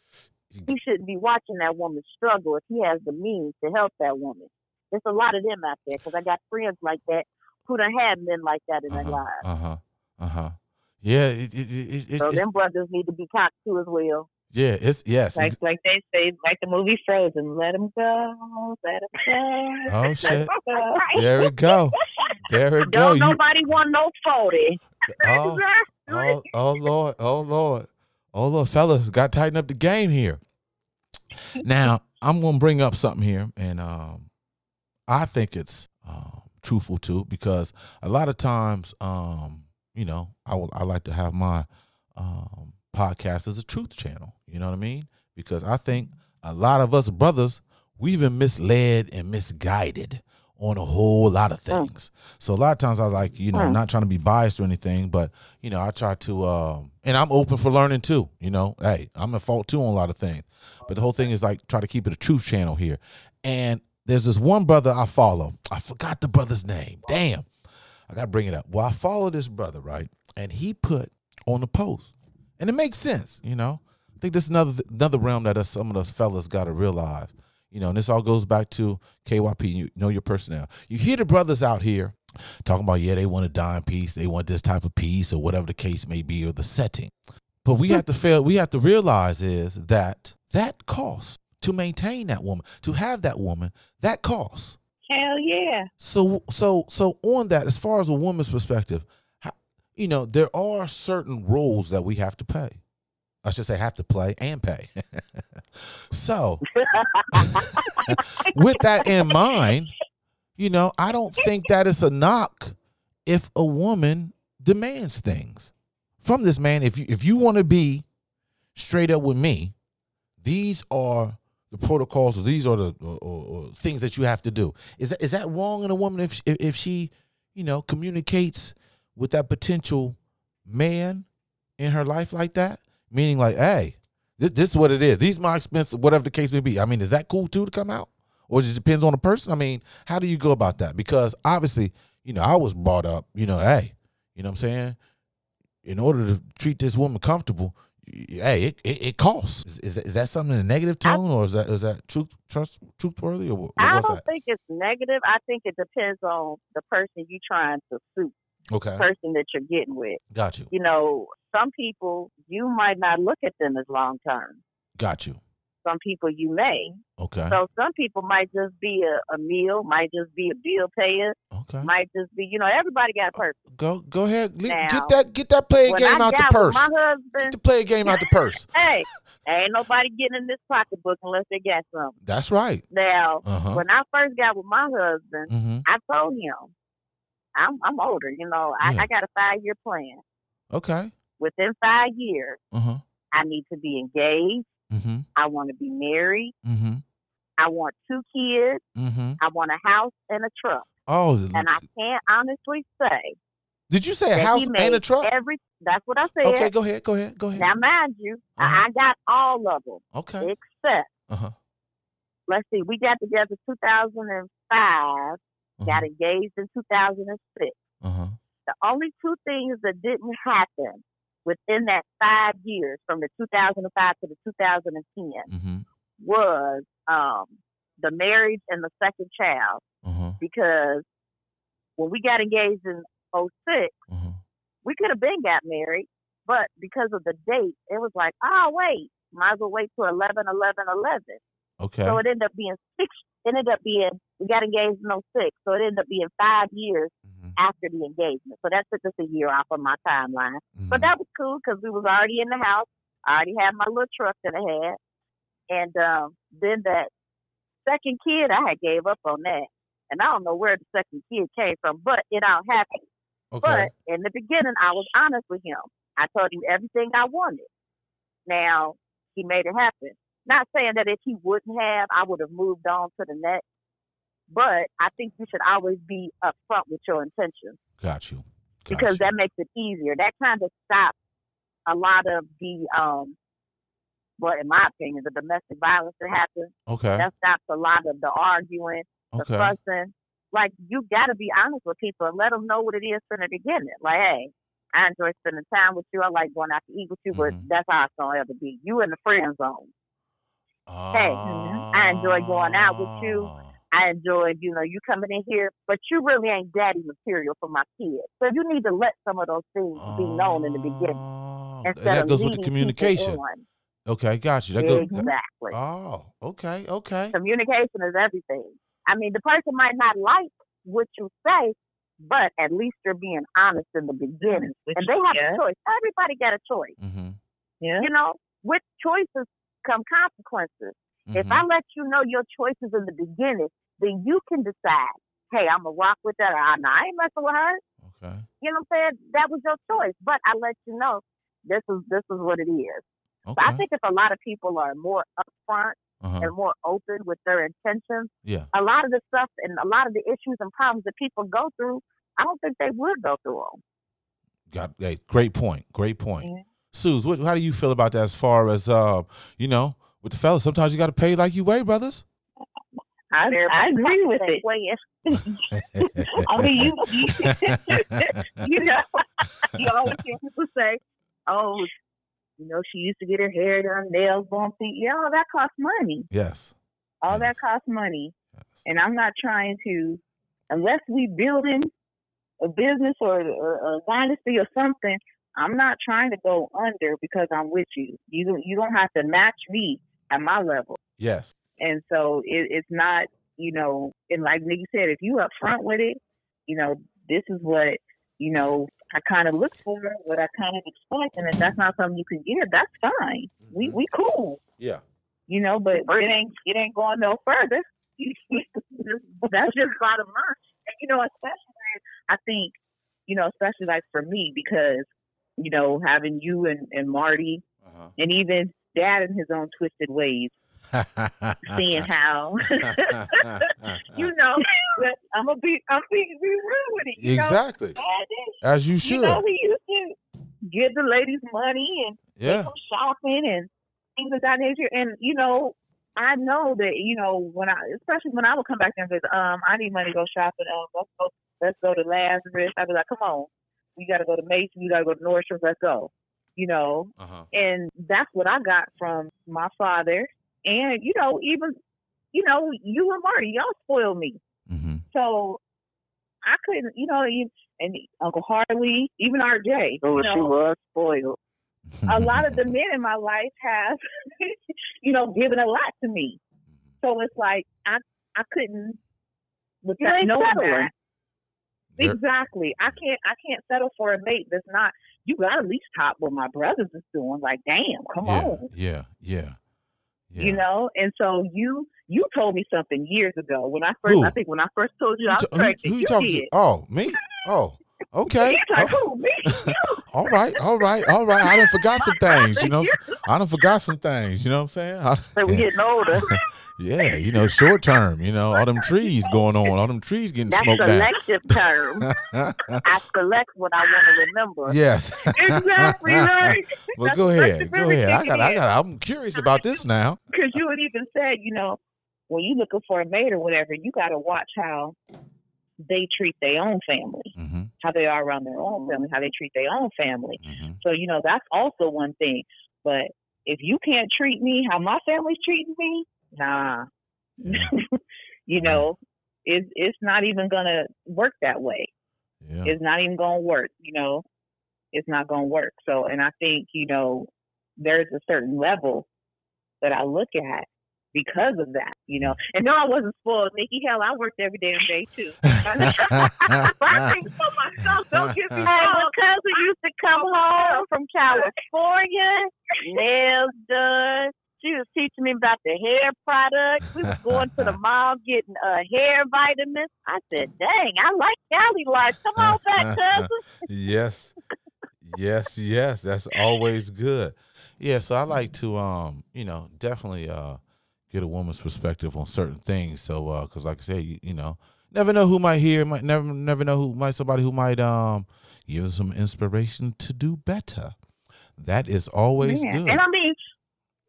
He shouldn't be watching that woman struggle if he has the means to help that woman. There's a lot of them out there because I got friends like that who done had men like that in their uh-huh, lives. uh-huh, uh-huh. Yeah, it, it, it, it, So it's, them brothers need to be talked to as well. yeah, it's yes. Like ex- like they say, like the movie Frozen. Let him go. Let him go. oh [LAUGHS] Let shit. 'em go. There we go. There we [LAUGHS] go. Don't You, nobody want no 40. [LAUGHS] oh, oh, oh Lord, oh Lord, oh Lord, fellas, got to tighten up the game here. Now I'm gonna bring up something here, and um, I think it's um, truthful too because a lot of times, um, you know, I will I like to have my um, podcast as a truth channel. You know what I mean? Because I think a lot of us brothers we've been misled and misguided on a whole lot of Mm. things. So a lot of times I like, you know, Mm. not trying to be biased or anything, but you know, I try to um and I'm open for learning too, you know. Hey, I'm at fault too on a lot of things. But the whole thing is like try to keep it a truth channel here. And there's this one brother I follow. I forgot the brother's name. Damn. I gotta bring it up. Well, I follow this brother, right? And he put on the post. And it makes sense, you know. I think this is another another realm that us, some of those fellas gotta realize. You know, and this all goes back to KYP, you know your personnel. You hear the brothers out here talking about, yeah, they want to die in peace, they want this type of peace, or whatever the case may be, or the setting. But we have to [LAUGHS] fail, we have to realize is that that costs to maintain that woman, to have that woman, that costs. Hell yeah. So so so on that, as far as a woman's perspective, you know, there are certain roles that we have to pay. I should say have to play and pay. [LAUGHS] so [LAUGHS] with that in mind, you know, I don't think that is a knock if a woman demands things from this man. If you if you want to be straight up with me, these are the protocols. These are the or, or, things that you have to do. Is that is that wrong in a woman if, if she you know communicates with that potential man in her life like that? Meaning like, hey, this, this is what it is. These are my expenses, whatever the case may be. I mean, is that cool too to come out? Or it depends on the person? I mean, how do you go about that? Because obviously, you know, I was brought up, you know, hey, you know what I'm saying? In order to treat this woman comfortable, hey, it, it, it costs. Is, is, that- is that something in a negative tone or is that is that truth trust truthworthy or what, I don't that? think it's negative. I think it depends on the person you're trying to suit, Okay. person that you're getting with. Got you. You know, some people you might not look at them as long term. Got you. some people you may. Okay. So some people might just be a, a meal, might just be a bill payer, Okay. might just be you know everybody got a purpose. Go go ahead. Now, get that get that play game out the purse. my Get husband, the play game out the [LAUGHS] purse. hey, ain't nobody getting in this pocketbook unless they got something. That's right. Now, Uh huh. when I first got with my husband, Mm-hmm. I told him, I'm I'm older, you know, I, Yeah. I got a five year plan. Okay. Within five years, Uh huh. I need to be engaged. Mm-hmm. I want to be married. Mm-hmm. I want two kids. Mm-hmm. I want a house and a truck. Oh, And I can't honestly say did you say a house and a truck? every. That's what I said. Okay, go ahead. Go ahead. Go ahead. Now, mind you, Uh-huh. I I got all of them Okay. except. Uh huh. Let's see, we got together 2005, got engaged in 2006. Uh huh. The only two things that didn't happen within that five years from the 2005 to the 2010 Mm-hmm. was um, the marriage and the second child Uh huh. because when we got engaged in 06, Uh huh. we could have been got married, but because of the date, it was like, oh, wait, might as well wait till 11, 11, 11. Okay. So it ended up being six, ended up being, we got engaged in 06, so it ended up being five years Mhm. after the engagement. So that took us a year off of my timeline. Mhm. But that was cool because we was already in the house. I already had my little truck that I had. And um, then that second kid, I had gave up on that. And I don't know where the second kid came from, but it all happened. okay. But in the beginning, I was honest with him. I told him everything I wanted. Now, he made it happen. Not saying that if he wouldn't have, I would have moved on to the next. But I think you should always be upfront with your intentions Got you. Got because you. that makes it easier. That kind of stops a lot of the, um, well, in my opinion, the domestic violence that happens. Okay. That stops a lot of the arguing, the Okay. fussing. Like you got to be honest with people and let them know what it is from the beginning. Like, hey, I enjoy spending time with you. I like going out to eat with you, but Mhm. that's how it's gonna ever be. You in the friend zone. Hey, I enjoy going out with you. I enjoy, you know, you coming in here, but you really ain't daddy material for my kids. So you need to let some of those things be known in the beginning Oh, instead that goes with the communication. people on. Okay, got you. That goes. Exactly. Oh, okay, okay. Communication is everything. I mean, the person might not like what you say, but at least you're being honest in the beginning. Which- and they have yeah. a choice. Everybody got a choice. Mm-hmm. Yeah. You know, with choices come consequences. If Mm-hmm. I let you know your choices in the beginning, then you can decide, hey, I'm going to rock with that or "Ah, nah, I ain't messing with her. Okay. You know what I'm saying? That was your choice. But I let you know this is this is what it is. So Okay. I think if a lot of people are more upfront uh-huh. and more open with their intentions, Yeah. a lot of the stuff and a lot of the issues and problems that people go through, I don't think they would go through them. Got. Hey, great point. Great point. Yeah. Suze, what, how do you feel about that? As far as uh, you know, with the fellas, sometimes you got to pay like you weigh, brothers. I, I agree with it. Way [LAUGHS] [LAUGHS] I mean, you, you, [LAUGHS] you know, you always hear people say, "Oh, you know, she used to get her hair done, nails done, feet." yeah, all that costs money. yes. All that costs money. Yes. And I'm not trying to, unless we building a business or, or a dynasty or something. I'm not trying to go under because I'm with you. You you don't have to match me at my level. Yes. And so it, it's not, you know, and like Nikki said, if you up front with it, you know, this is what, you know, I kind of look for, what I kind of expect, and if that's not something you can give, that's fine. We we cool, Yeah. you know, but it ain't it ain't going no further. [LAUGHS] that's just bottom line. And you know, especially I think, you know, especially like for me because, you know, having you and, and Marty Uh-huh. and even dad in his own twisted ways, [LAUGHS] seeing how [LAUGHS] you know, I'm gonna be, I'm being be real with it. You exactly. know, As you should. you know, he used to give the ladies money and yeah. go shopping and things of that nature. And you know, I know that you know when I, especially when I would come back there and visit, um, I need money to go shopping. Um, let's go, let's go to Lazarus. I'd be like, come on, we got to go to Mason. We got to go to Nordstrom. Let's go. You know, Uh-huh. and that's what I got from my father. And you know, even you know, you and Marty, y'all spoiled me. Mm-hmm. So I couldn't, you know, you, and Uncle Harley, even RJ. Oh, you she was spoiled. a lot of the [LAUGHS] men in my life have, [LAUGHS] you know, given a lot to me. So it's like I I couldn't with You that ain't knowing that. Exactly. I can't I can't settle for a mate that's not you gotta at least top what my brothers is doing. Like, damn, come yeah, on. yeah, yeah, yeah. You know? And so you you told me something years ago when I first? I think when I first told you, Who I was ta- who, who you you talking did. to? Oh, me? Oh, okay. Like, Oh, who, me? [LAUGHS] You. all right, all right, all right. I done forgot some things, you know. [LAUGHS] I done forgot some things, you know what I'm saying? I- So we getting older. [LAUGHS] yeah, you know, short term, you know, all them trees going on, all them trees getting That's smoked selective term. I select what I want to remember. yes. exactly right. Well, That's go ahead. Go ahead. I got I got I'm curious about this now. Because you had even said, you know, when you looking for a mate or whatever, you got to watch how they treat their own family, hmm how they are around their own family, how they treat their own family. hmm So, you know, that's also one thing. But if you can't treat me how my family's treating me, nah, Yeah. [LAUGHS] you know, it's it's not even gonna work that way. Yeah. It's not even gonna work. You know, it's not gonna work. So, and I think you know, there's a certain level that I look at because of that. You know, and no, I wasn't spoiled, Nikki. Hell, I worked every damn day too. [LAUGHS] [LAUGHS] I think for myself. Don't get me wrong. my cousin used to come home from California, nails done. She was teaching me about the hair products. We was going to the [LAUGHS] mall getting uh, hair vitamins. I said, "Dang, I like Cali life. Come on back, cousin." yes. Yes, yes. That's always good. Yeah, so I like to um, you know, definitely uh get a woman's perspective on certain things. So uh cuz like I said, you, you know, never know who might hear, might never never know who might somebody who might um give us some inspiration to do better. That is always Yeah. good. And I mean,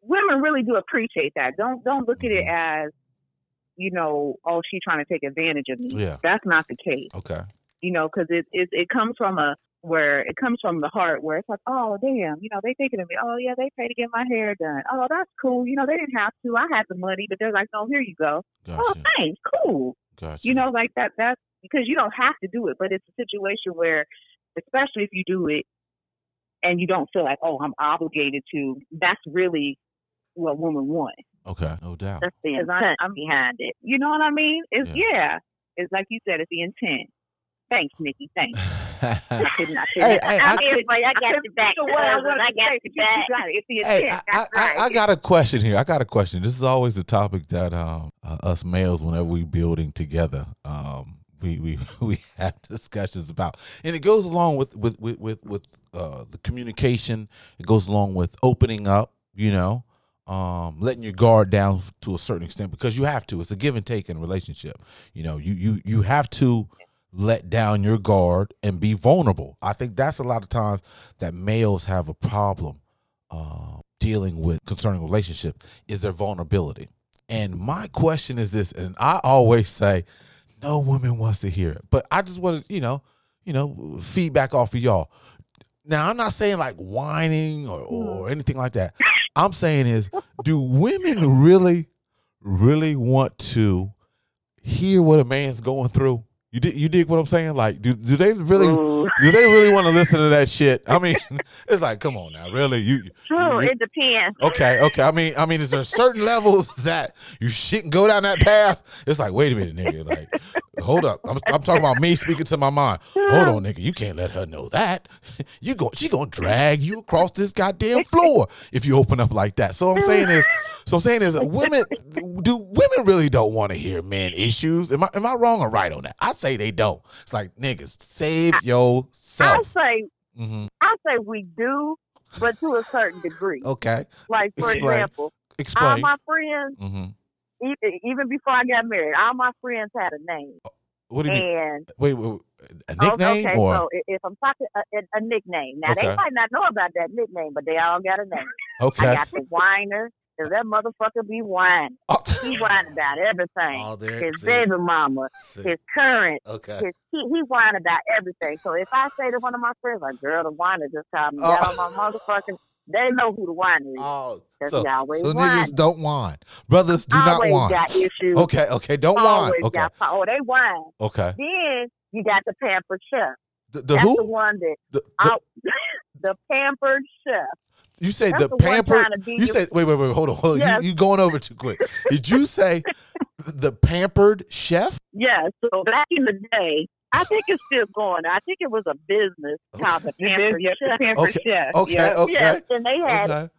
women really do appreciate that. Don't don't look at it as, you know, oh, she's trying to take advantage of me. Yeah. That's not the case. Okay. You know, because it, it it comes from a where it comes from the heart, where it's like, oh, damn, you know, they thinking of me. Oh, yeah, they pay to get my hair done. Oh, that's cool. You know, they didn't have to. I had the money, but they're like, no, here you go. Oh, thanks, cool. Gotcha. You know, like that. That's because you don't have to do it, but it's a situation where, especially if you do it, and you don't feel like, oh, I'm obligated to. That's really what women want. Okay, no doubt. That's the 'Cause I- intent I'm- behind it. You know what I mean? It's Yeah. yeah. It's like you said. It's the intent. Thanks, Nikki. Thanks. I couldn't. I Hey, couldn't. hey, I'm I- here for. I got couldn't your back. think of I I got say, your but you- you back. got. It's the Hey, intent. I, I, right. I got a question here. I got a question. This is always a topic that um, uh, us males, whenever we building together, um, we, we [LAUGHS] we have discussions about, and it goes along with with with with, with uh, the communication. It goes along with opening up. You know, um, letting your guard down to a certain extent because you have to. It's a give and take in a relationship. You know, you you you have to let down your guard and be vulnerable. I think that's a lot of times that males have a problem uh, dealing with concerning relationship is their vulnerability. And my question is this, and I always say, no woman wants to hear it, but I just want to, you know, you know, feedback off of y'all. Now I'm not saying like whining or, or anything like that. I'm saying is, do women really, really want to hear what a man's going through? You dig, you dig what I'm saying? Like, do do they really Ooh. do they really want to listen to that shit? I mean, [LAUGHS] it's like, come on now, really? You True, you- it depends. okay, okay. I mean, I mean, is there certain levels that you shouldn't go down that path? It's like, wait a minute, nigga. Like, hold up. I'm, I'm talking about me speaking to my mind. Hold on, nigga. You can't let her know that. [LAUGHS] You go. She gonna drag you across this goddamn floor if you open up like that. So I'm saying is, so I'm saying is, women do women really don't want to hear men issues? Am I am I wrong or right on that? I say they don't. It's like niggas, save I yourself. say, hmm I say we do, but to a certain degree. Okay, Like for Explain. example, all my friends, hmm e- even before I got married, all my friends had a name. What do you mean? And Wait, wait, wait, a Oh, nickname okay, or so if I'm talking a, a, a nickname, now Okay. they might not know about that nickname, but they all got a name. okay? I got the whiner, cause that motherfucker be whining. [LAUGHS] Oh. He whine about everything. Oh. His see, baby mama, see. his current, Okay. his he, he whine about everything. So if I say to one of my friends, like, girl, the whiner just called me, Oh. got on my motherfucking, they know who the whiner is. Oh, so, so whine. niggas don't whine. Brothers do not always whine. got issues. Okay, okay, don't whine. Always Okay, got, oh, they whine. okay. Then you got the pampered chef. The, the That's the who? one that The, the, out [LAUGHS] the pampered chef. You say That's the the pampered. trying You say wait, wait, wait. Hold on, hold on. Yes. You, you going over too quick. Did you say the pampered chef? Yeah, so back in the day, I think it's still going. I think it was a business called the Pampered yep, the Chef. Pampered Okay, Chef. Okay, yep. okay, Yes, and they had okay.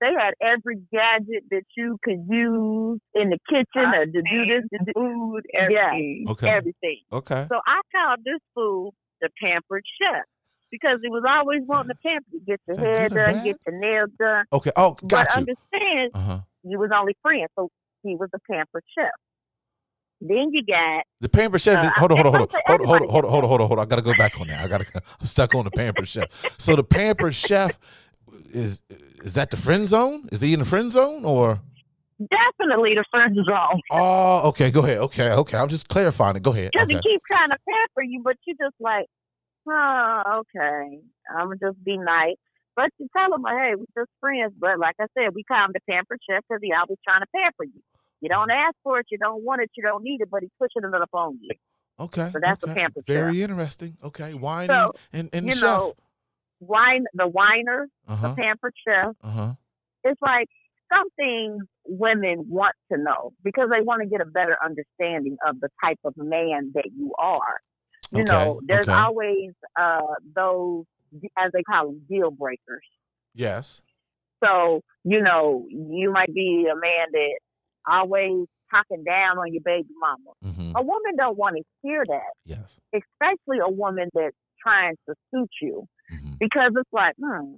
they had every gadget that you could use in the kitchen or to do this, to do Food, Yeah. everything. Okay. everything. Okay. So I called this food the Pampered Chef because he was always wanting to pamper you, get your Is hair done, bad? get your nails done. Okay. Oh, But got you. understand, Uh huh. you was only friends, so he was a Pampered Chef. Then you got The pampered chef. Uh, is, hold on, hold on, hold on, hold on, hold on, hold on, hold on, hold on, hold on. I gotta go back on that. I gotta. I'm stuck on the pampered chef. So the pampered chef is is that the friend zone? Is he in the friend zone or? definitely the friend zone. Oh, okay. Go ahead. Okay, okay. I'm just clarifying it. Go ahead. Because Okay. he keep trying to pamper you, but you just like, oh, okay, I'm gonna just be nice. But you tell him, hey, we're just friends. But like I said, we call him the pamper chef because he always trying to pamper you. You don't ask for it, you don't want it, you don't need it, but he's pushing it up on you. Okay. So that's the okay. pampered Very interesting. Okay. Whiny So, and, and the you chef. know, wine, the whiner, Uh huh. the pampered chef. Uh huh. It's like something women want to know because they want to get a better understanding of the type of man that you are. You Okay, know, there's okay. always uh, those, as they call them, deal breakers. Yes. So, you know, you might be a man that always talking down on your baby mama. Mm-hmm. A woman don't want to hear that, Yes. especially a woman that's trying to suit you Mm-hmm. because it's like, hmm,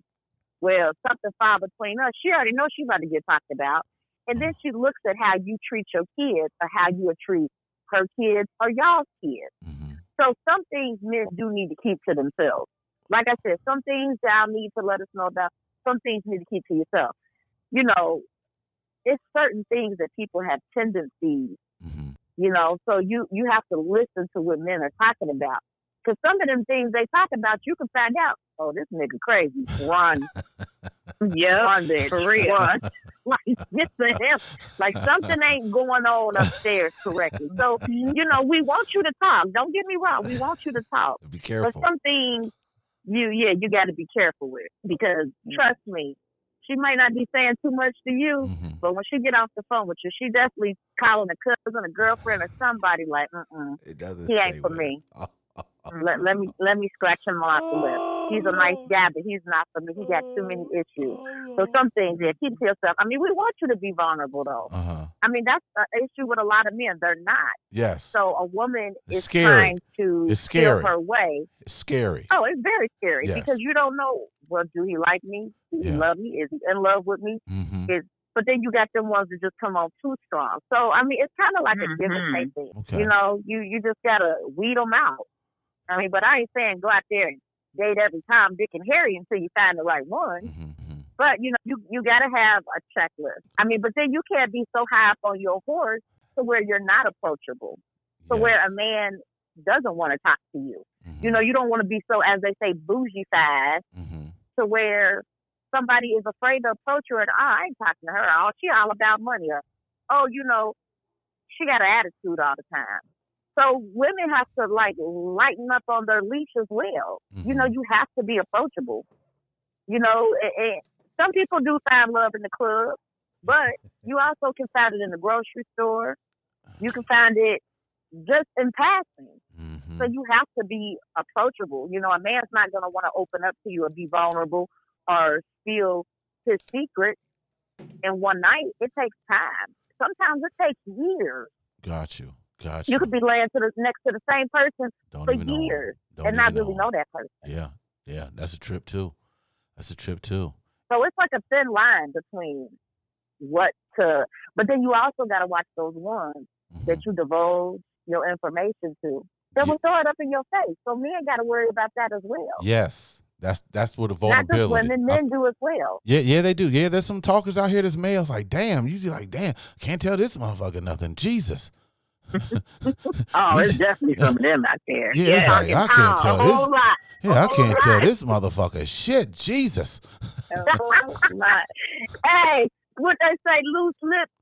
well, something filed between us. She already knows she's about to get talked about. And then she looks at how you treat your kids or how you treat her kids or y'all's kids. Mm-hmm. So some things men do need to keep to themselves. Like I said, some things y'all need to let us know about. Some things you need to keep to yourself. You know, it's certain things that people have tendencies, Mm-hmm. you know, so you, you have to listen to what men are talking about. Because some of them things they talk about, you can find out, oh, this nigga crazy. Run. [LAUGHS] Run, bitch. For real. Run. [LAUGHS] like, get the hell. Like, something ain't going on upstairs correctly. So, you know, we want you to talk. Don't get me wrong. We want you to talk. Be careful. some things, you, yeah, you got to be careful with. Because, trust me, she might not be saying too much to you, Mm-hmm. but when she get off the phone with you, she definitely calling a cousin, a girlfriend, or somebody like, mm-mm, It doesn't. he ain't for me. it. [LAUGHS] let, let me let me scratch him off the list. He's a nice guy, but he's not for me. He got too many issues. So some things, yeah, keep to yourself. I mean, we want you to be vulnerable, though. Uh huh. I mean, that's an issue with a lot of men. They're not. Yes. So a woman It's is scary. trying to It's feel scary. her way. it's scary. Oh, it's very scary Yes. because you don't know. Well, do he like me? Do he Yeah. love me? Is he in love with me? Mm-hmm. But then you got them ones that just come on too strong. So I mean, it's kind of like a give and take thing. Okay. You know, you you just gotta weed them out. I mean, but I ain't saying go out there and date every Tom, Dick, and Harry until you find the right one. Mm-hmm. But you know, you you gotta have a checklist. I mean, but then you can't be so high up on your horse to where you're not approachable, to where a man doesn't want to talk to you. You know, you don't want to be so, as they say, bougie fast Mm-hmm. to where somebody is afraid to approach her and, oh, I ain't talking to her. Oh, she all about money. Or, oh, you know, she got an attitude all the time. So women have to like lighten up on their leash as well. You know, you have to be approachable. You know, and, and some people do find love in the club, but you also can find it in the grocery store. You can find it just in passing. Mm-hmm. So you have to be approachable. You know, a man's not going to want to open up to you or be vulnerable or spill his secret in one night. It takes time. Sometimes it takes years. Got you. Got you. Could be laying to the next to the same person Don't for years and not really know that person. Yeah. Yeah. That's a trip too. That's a trip too. So it's like a thin line between what to, but then you also got to watch those ones Mhm. that you divulge your information to. They will throw it up in your face. So men got to worry about that as well. Yes. That's that's what the vulnerability. Not just women, I- men do as well. yeah, yeah, they do. Yeah, there's some talkers out here that's males like, damn, you be like, damn, can't tell this motherfucker nothing. Jesus. [LAUGHS] Oh, it's [LAUGHS] definitely some of them out there. Yeah, it's like, I can't tell this. lot. Yeah, I can't tell this motherfucker shit. Jesus. Lot. Hey, what they say, loose lips,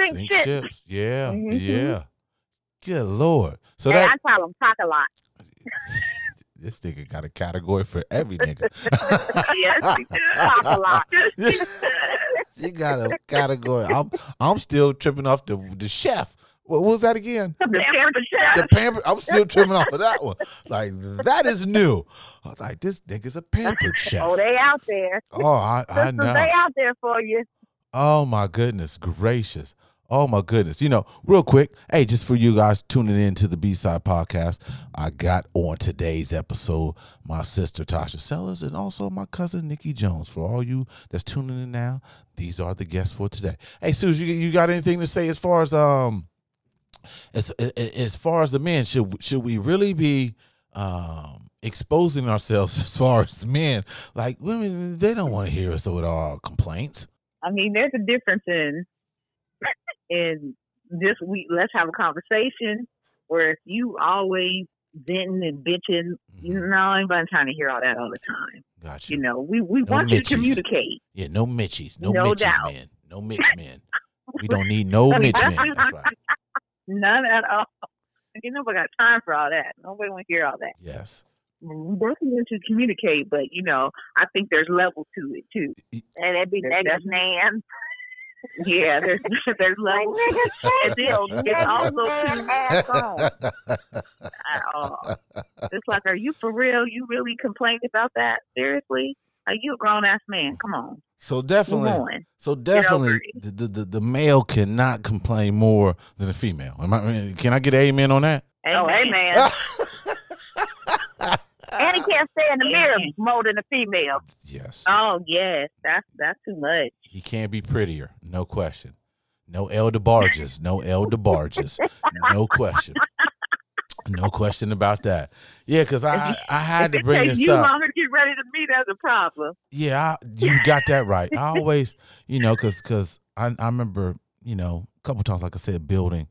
sink, Sink shit. ships. Yeah. Mhm. Yeah. Good Lord. So hey, that I call them talk a lot. [LAUGHS] this nigga got a category for every nigga. yes, do. Talk a lot. you got a category. I'm I'm still tripping off the the chef. What was that again? The pampered chef. The pamper. I'm still tripping off of that one. Like that is new. I was like, this nigga's a pampered [LAUGHS] chef. Oh, they out there. Oh, I, I Sisters, know. they out there for you. Oh my goodness gracious. Oh my goodness. You know, real quick, hey, just for you guys tuning in to the B Side podcast, I got on today's episode my sister Tosha Sellers and also my cousin Nikki Jones. For all you that's tuning in now, these are the guests for today. Hey, Susan, you, you got anything to say as far as um as as far as the men should should we really be um exposing ourselves [LAUGHS] as far as men like women they don't want to hear us with our complaints I mean, there's a difference in in this week. Let's have a conversation. Where if you always venting and bitching, you Mhm. know, anybody trying to hear all that all the time. Gotcha. You know, we we No want you to communicate. Yeah, no Mitchies. No, No Mitchies, doubt. man. No Mitch men. We don't need no [LAUGHS] Mitch men. That's right. [LAUGHS] None at all. [LAUGHS] You nobody got time for all that. Nobody want to hear all that. Yes. We definitely want to communicate, but you know, I think there's levels to it too. And it be There's negative definitely- man. [LAUGHS] Yeah, there's [LAUGHS] there's levels. And then your it's negative also man ass on. Uh, it's like, are you for real? You really complained about that? Seriously? Are you a grown ass man? Come on, so move definitely, on. so definitely, the, the the the male cannot complain more than a female. Am I, can I get amen on that? Oh, hey, man. [LAUGHS] And he can't stay in the mirror more than a female. yes. Oh yes, that's that's too much. He can't be prettier, no question. No El DeBarges, no El DeBarges, [LAUGHS] no question, no question about that. Yeah, because I I had to bring this you up. longer to get ready to meet, that's a problem. Yeah, I, you [LAUGHS] got that right. I always, you know, because because I I remember you know a couple times, like I said, building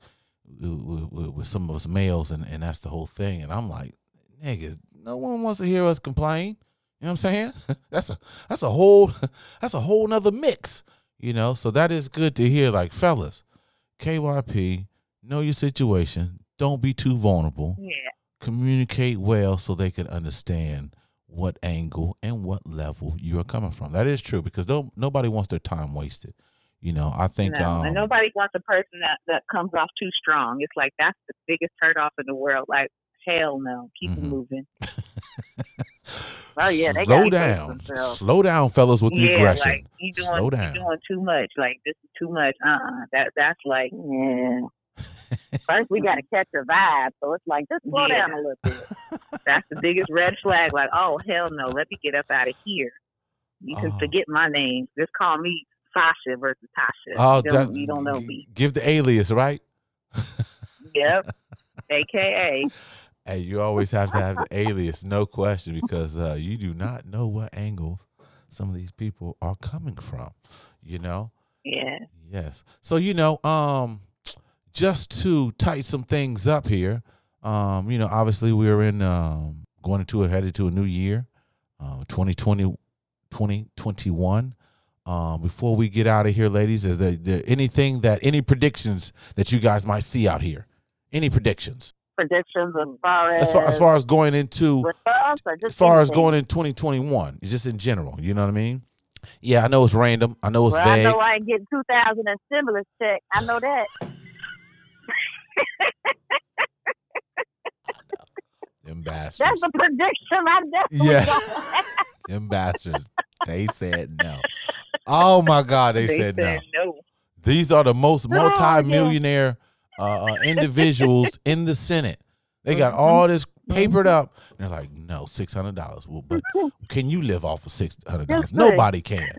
with, with, with some of us males, and and that's the whole thing. And I'm like, nigga, no one wants to hear us complain. You know what I'm saying? [LAUGHS] that's a that's a whole [LAUGHS] that's a whole nother mix. You know, so that is good to hear. Like fellas, KYP, know your situation. Don't be too vulnerable Yeah, communicate well so they can understand what angle and what level you are coming from. That is true because nobody wants their time wasted. You know, I think no, um, and nobody wants a person that that comes off too strong. It's like that's the biggest turn off in the world. Like hell no, keep it Mhm. moving. [LAUGHS] Oh, yeah, they slow down, slow down, fellas, with the yeah, aggression. like you doing Slow you down. doing too much. Like this is too much. Uh, uh that that's like Yeah. First, we got to catch a vibe. So it's like, just slow Yeah. down a little bit. that's the biggest red flag. Like oh hell no, let me get up out of here. You can Oh. forget my name. Just call me Sasha versus Tosha. Oh, you, don't, you don't know me. Give the alias, right? [LAUGHS] Yep. AKA. Hey, you always have to have the alias, no question, because uh, you do not know what angles some of these people are coming from. You know. Yeah. Yes. So you know, um, just to tighten some things up here, um, you know, obviously we're in um going into a headed to a new year, uh 2020 2021. Um, before we get out of here, ladies, is there, there anything that any predictions that you guys might see out here? Any predictions Predictions as far as, as far as far as going into us as far as going in 2021? It's just in general. You know what I mean? Yeah, I know it's random. I know it's Well, I know I ain't getting 2000 in stimulus check. I know that. [LAUGHS] Them bastards. That's a prediction I definitely Yeah. got. [LAUGHS] Them bastards. They said no. Oh my God, they, They said, no. no. These are the most Oh, multi-millionaire uh, uh, individuals [LAUGHS] in the Senate. They got Mhm. all this papered up. They're like, no, six hundred dollars. Well, but can you live off of six hundred dollars? Nobody can.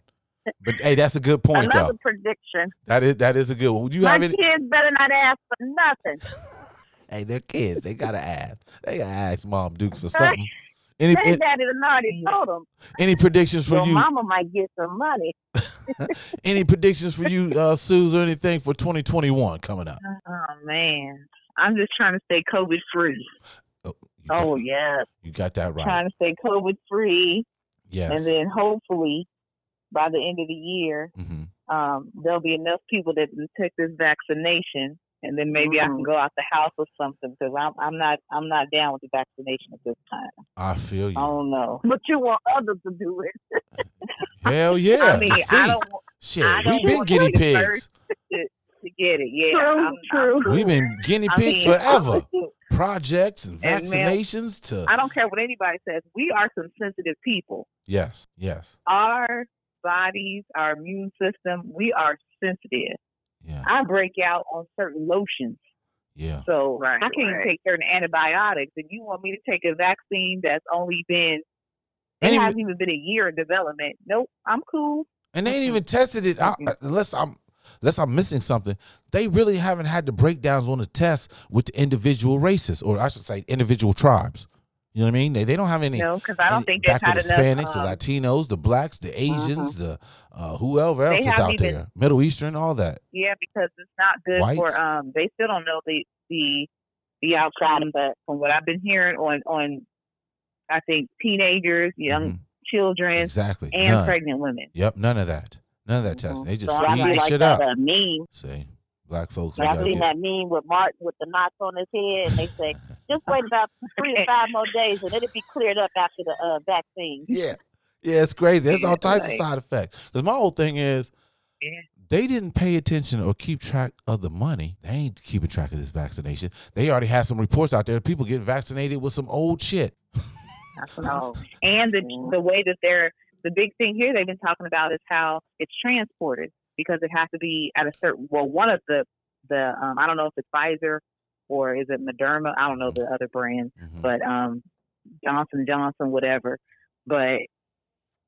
But hey, that's a good point, Another though. prediction. That is that is a good one. Would you My have any? kids better not ask for nothing. [LAUGHS] Hey, they're kids. They gotta ask. They gotta ask Mom Dukes for [LAUGHS] something. Any Their any, daddy done already told them. any predictions for Your you? mama might get some money. [LAUGHS] Any predictions for you, uh, Suze, or anything for 2021 coming up? Oh man. I'm just trying to stay COVID free. Oh, got, Oh, yes. you got that right. Trying to stay COVID free. Yes. And then hopefully by the end of the year, hmm um, there'll be enough people that will take this vaccination and then maybe I can Mhm. go out the house or something because I'm I'm not I'm not down with the vaccination at this time. I feel you. I don't know. But you want others to do it. [LAUGHS] Hell yeah. I mean, to see. I don't want Shit, I we've been guinea pigs. first. to get it. Yeah, True, I'm, true. I'm. We've been guinea I pigs mean, forever. [LAUGHS] Projects and And, man, vaccinations to I don't care what anybody says. We are some sensitive people. yes, yes, Our bodies, our immune system, we are sensitive. yeah, I break out on certain lotions. yeah. So Right, I can't right. take certain antibiotics. And you want me to take a vaccine that's only been, it Ain't hasn't even been a year in development. Nope, I'm cool. And they ain't even tested it out, Mm-mm. unless I'm unless I'm missing something. They really haven't had the breakdowns on the test with the individual races, or I should say, individual tribes. You know what I mean? They, they don't have any. No, because I don't any- think they've back had the enough. Hispanics, um, the Latinos, the blacks, the Asians, the uh, whoever else They is out even- there, Middle Eastern, all that. Yeah, because it's not good Whites? for um they still don't know the the the outcome but from what I've been hearing on on I think teenagers, young Mhm. children Exactly. and None. pregnant women. Yep, none of that. None of that testing. They just So be like shit up. meme. See, black folks. we I gotta seen get- that meme with Martin with the knots on his head, and they say, just wait about three or five more days, and it'll be cleared up after the uh, vaccine. Yeah. Yeah, it's crazy. There's all types like- of side effects. Because my whole thing is Yeah. they didn't pay attention or keep track of the money. They ain't keeping track of this vaccination. They already had some reports out there. of People getting vaccinated with some old shit. That's what I'm- and the the way that they're the big thing here they've been talking about is how it's transported because it has to be at a certain well one of the the um I don't know if it's Pfizer or is it Moderna I don't know the other brand Mhm. but um Johnson Johnson whatever but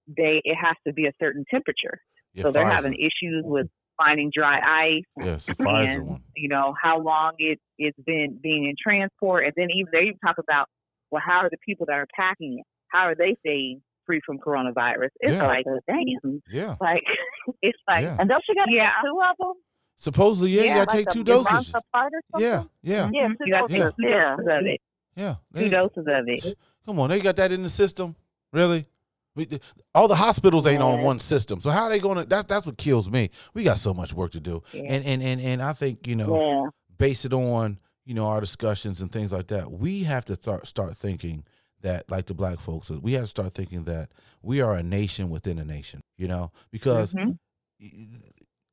they it has to be a certain temperature Yeah, so they're Pfizer. having issues with finding dry ice Yeah, the [LAUGHS] Pfizer one. you know how long it it's been being in transport and then even they even talk about well how are the people that are packing it how are they staying free from coronavirus it's Yeah. like damn Yeah. like [LAUGHS] it's like Yeah. And don't you got Yeah. two of them? Supposedly, yeah, you gotta like take two doses. Ivanka part or something? Yeah, mm-hmm. yeah, Yeah, two you got doses. two Yeah. doses of it yeah. two doses of it come on, they got that in the system. Really? We, all the hospitals ain't on one system. So how are they gonna that's that's what kills me. We got so much work to do. Yeah. And and and and I think, you know, Yeah. base it on you know our discussions and things like that we have to th- start thinking that like the black folks we have to start thinking that we are a nation within a nation you know? Because Mhm.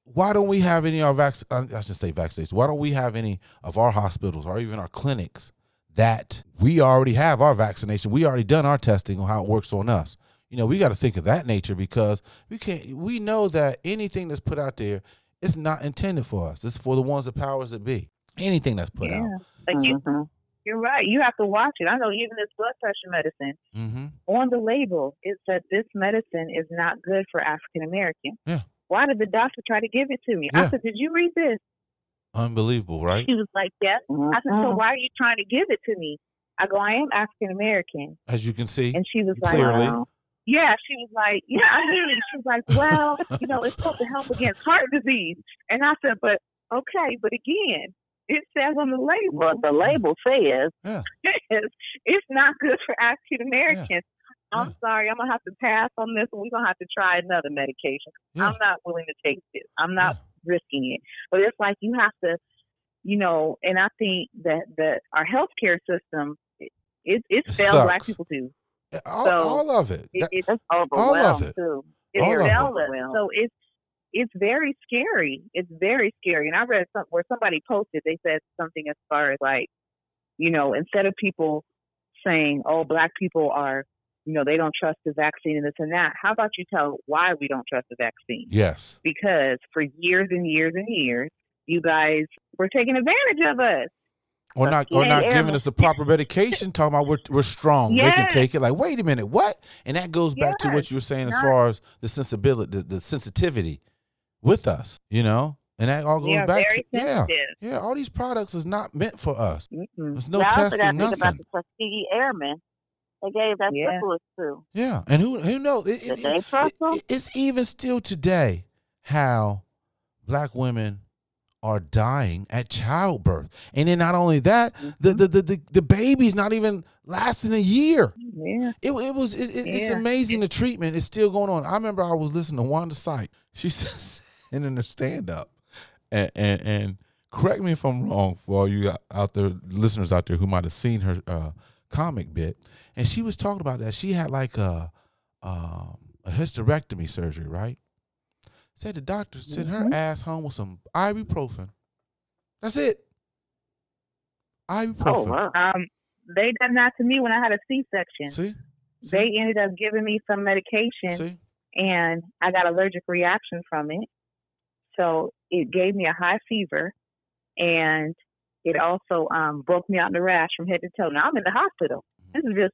why don't we have any of our vac- uh, i should say vaccinations why don't we have any of our hospitals or even our clinics that we already have our vaccination we already done our testing on how it works on us? You know we got to think of that nature because we can't we know that anything that's put out there is not intended for us. It's for the ones that powers that be. Anything that's put out. Like you, Mhm. You're right you have to watch it i know even this blood pressure medicine mm-hmm. on the label it said this medicine is not good for African Americans. Yeah. Why did the doctor try to give it to me? Yeah. I said, Did you read this? unbelievable right She was like, Yes. I said, So Mhm. why are you trying to give it to me? I go, I am African American. as you can see And she was like, Clearly. "Wow." Yeah, she was like, Yeah, I knew it. She was like, Well, you know, it's supposed to help against heart disease. And I said, But okay, but again, it says on the label But the label says, it's, [LAUGHS] it's not good for African Americans. I'm Yeah. sorry, I'm gonna have to pass on this, and we're gonna have to try another medication. Yeah. I'm not willing to take this. I'm not risking it. But it's like you have to, you know. And I think that that our healthcare system, it it, it It fails black people too. All, So, all of it, It, That- it, it's All of it. too. it all of it. fails. So it's it's very scary. It's very scary. And I read some where somebody posted. They said something as far as like, you know, instead of people saying, "Oh, black people are," you know, they don't trust the vaccine and this and that. How about you tell why we don't trust the vaccine? yes, Because for years and years and years, you guys were taking advantage of us. or not, or not giving us the proper medication. Talking about we're we're strong, they can take it. Like, wait a minute, what? And that goes back to what you were saying as far as the sensibility, the, the sensitivity with us, you know, and that all goes We back to yeah, sensitive. yeah. All these products is not meant for us. Mm-mm. There's no now, I also testing, got to think about the Tuskegee Airmen. They gave that Yeah. syphilis to. Yeah, and who who knows? It, Did it- they it- trust them? it- it's even still today how black women are dying at childbirth, and then not only that, the, Mm-hmm. the the the the baby's not even lasting a year. Yeah. It, it was it, it- it's amazing the treatment is still going on. I remember I was listening to Wanda Sykes. She [LAUGHS] says in her stand up, and, and and correct me if I'm wrong for all you out there, listeners out there who might have seen her uh, comic bit, and she was talking about that she had like a um, a hysterectomy surgery, right? Said the doctor sent her Mhm. ass home with some ibuprofen. That's it. Ibuprofen. Oh, wow. Um, they done that to me when I had a C-section. See, They ended up giving me some medication, see, and I got allergic reaction from it. So it gave me a high fever, and it also um, broke me out in a rash from head to toe. Now I'm in the hospital. This is just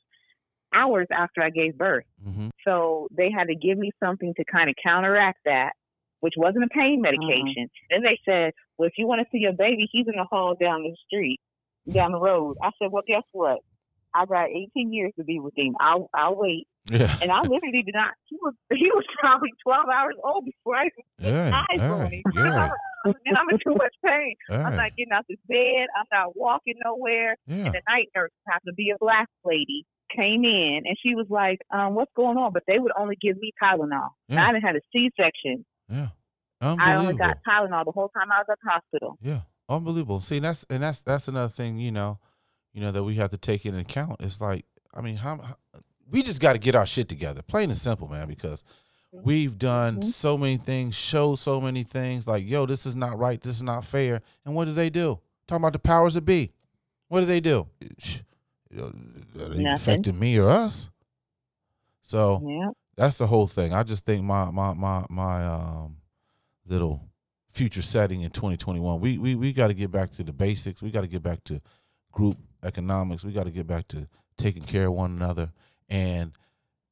hours after I gave birth. hmm So they had to give me something to kind of counteract that, which wasn't a pain medication. Then they said, well, if you want to see your baby, he's in the hall down the street, down the road. I said, well, guess what? I got 18 years to be with him. I'll, I'll wait. yeah, And I literally did not. He was he was probably 12 hours old before I even yeah, eyes on him. yeah, And I'm in too much pain. I'm not getting out this bed. I'm not walking nowhere. yeah. And the night nurse happened to be a black lady came in and she was like, um, what's going on? But they would only give me Tylenol. Yeah. I didn't have a C section. yeah. I only got Tylenol the whole time I was at the hospital. Yeah, unbelievable. See, that's and that's that's another thing, you know, you know that we have to take into account. It's like, I mean, how, how we just got to get our shit together, plain and simple, man. Because we've done Mhm. so many things, showed so many things. Like, yo, this is not right. This is not fair. And what do they do? Talking about the powers that be. What do they do? You know, that ain't Nothing. affecting me or us. So Yeah. that's the whole thing. I just think my my my my um little future setting in 2021. We we we got to get back to the basics. We got to get back to group economics. We got to get back to taking care of one another. And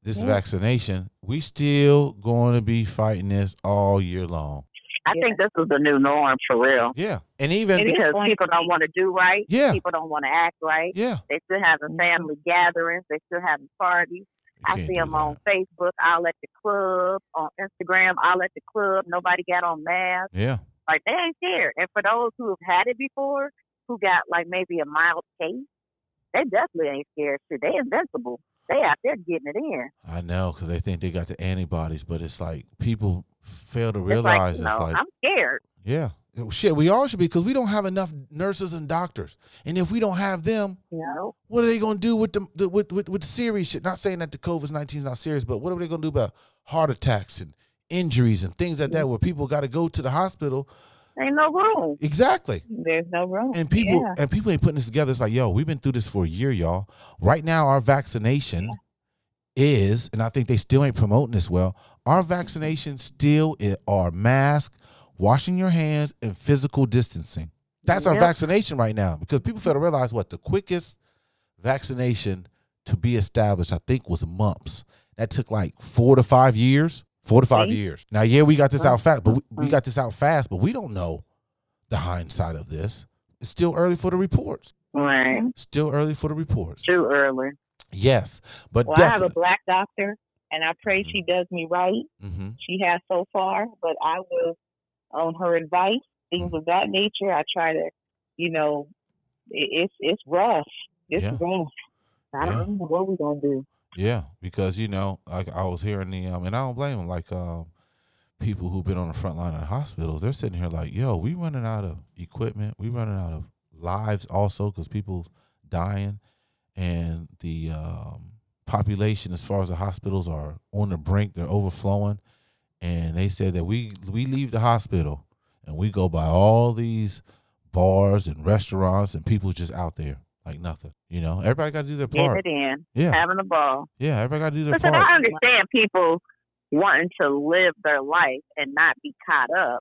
this Yeah. vaccination, we still going to be fighting this all year long. I Yeah. think this is the new norm for real. Yeah, and even It is Because people don't want to do right. Yeah. People don't want to act right. yeah, They still having Mhm. family gatherings. They still having parties. you I see do them on Facebook. I'll at the club. On Instagram, I'll at the club. Nobody got on masks. Yeah, Like they ain't scared. And for those who have had it before, who got like maybe a mild case, they definitely ain't scared. Shit, they invincible. They out there getting it in. I know because they think they got the antibodies, but it's like people fail to It's like, realize it's know, like I'm scared. Yeah. Oh, shit, we all should be because we don't have enough nurses and doctors. And if we don't have them, You know, what are they going to do with the, the with, with with serious shit? Not saying that the COVID nineteen is not serious, but what are they going to do about heart attacks and injuries and things like that, where people got to go to the hospital? Ain't no room. Exactly. There's no room. And people Yeah. and people ain't putting this together. It's like, yo, we've been through this for a year, y'all. Right now, our vaccination is, and I think they still ain't promoting this well. Our vaccination still are mask, washing your hands, and physical distancing. That's our vaccination right now because people fail to realize what the quickest vaccination to be established, I think, was mumps. That took like four to five years. Four to five See? years. Now, yeah, we got this out fast, but we, we got this out fast, but we don't know the hindsight of this. It's still early for the reports. Right. Still early for the reports. Too early. Yes, but Well, I have a black doctor, and I pray she does me right. hmm She has so far, but I will, on her advice, things of that nature. I try to, you know, it, it's it's rough. It's Yeah. rough. I don't know what we're gonna do. Yeah, because you know, like I was hearing the um, and I don't blame them. Like um, people who've been on the front line the hospitals, they're sitting here like, "Yo, we running out of equipment. We running out of lives also because people dying, and the um, population as far as the hospitals are on the brink. They're overflowing, and they said that we we leave the hospital and we go by all these bars and restaurants and people just out there like nothing. You know, everybody got to do their Getting part. it in. Yeah, Having a ball. yeah, everybody got to do their Listen, part. I understand people wanting to live their life and not be caught up,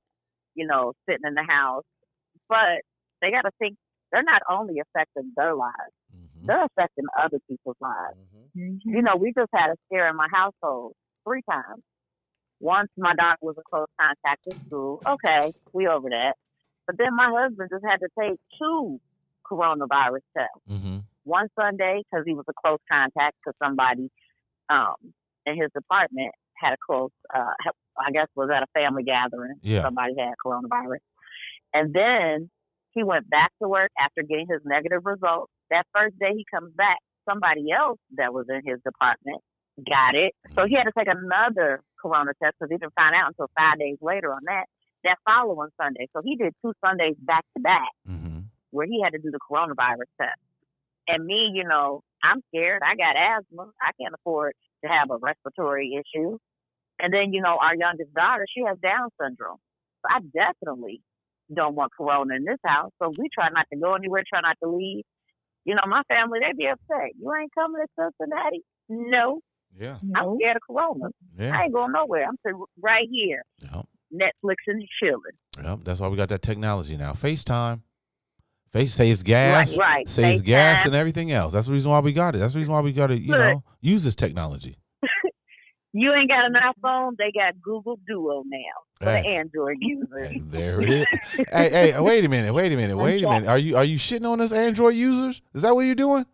you know, sitting in the house. But they got to think they're not only affecting their lives, Mhm. they're affecting other people's lives. Mhm. You know, we just had a scare in my household three times. Once my daughter was a close contact in school. Okay, we over that. But then my husband just had to take two coronavirus tests. Mhm. One Sunday because he was a close contact to somebody um, in his department had a close, uh, I guess was at a family gathering. Yeah. Somebody had coronavirus. And then he went back to work after getting his negative results. That first day he comes back, somebody else that was in his department got it. So he had to take another corona test because he didn't find out until five days later on that. that following Sunday. So he did two Sundays back to back Mm-hmm. Where he had to do the coronavirus test. And me, you know, I'm scared. I got asthma. I can't afford to have a respiratory issue. And then, you know, our youngest daughter, she has Down syndrome. So I definitely don't want corona in this house. So we try not to go anywhere, try not to leave. You know, my family, they'd be upset. You ain't coming to Cincinnati? No, Yeah. I'm scared of corona. Yeah. I ain't going nowhere. I'm sitting right here, Yep. Netflix and chilling. Yep. That's why we got that technology now. FaceTime. Face saves gas. Right, right. Saves gas FaceTime. and everything else. That's the reason why we got it. That's the reason why we got to, you Look. know, use this technology. [LAUGHS] You ain't got an iPhone, they got Google Duo now for the Android users. Hey, there it is. [LAUGHS] hey, hey, wait a minute, wait a minute, wait a minute. Are you are you shitting on us Android users? Is that what you're doing?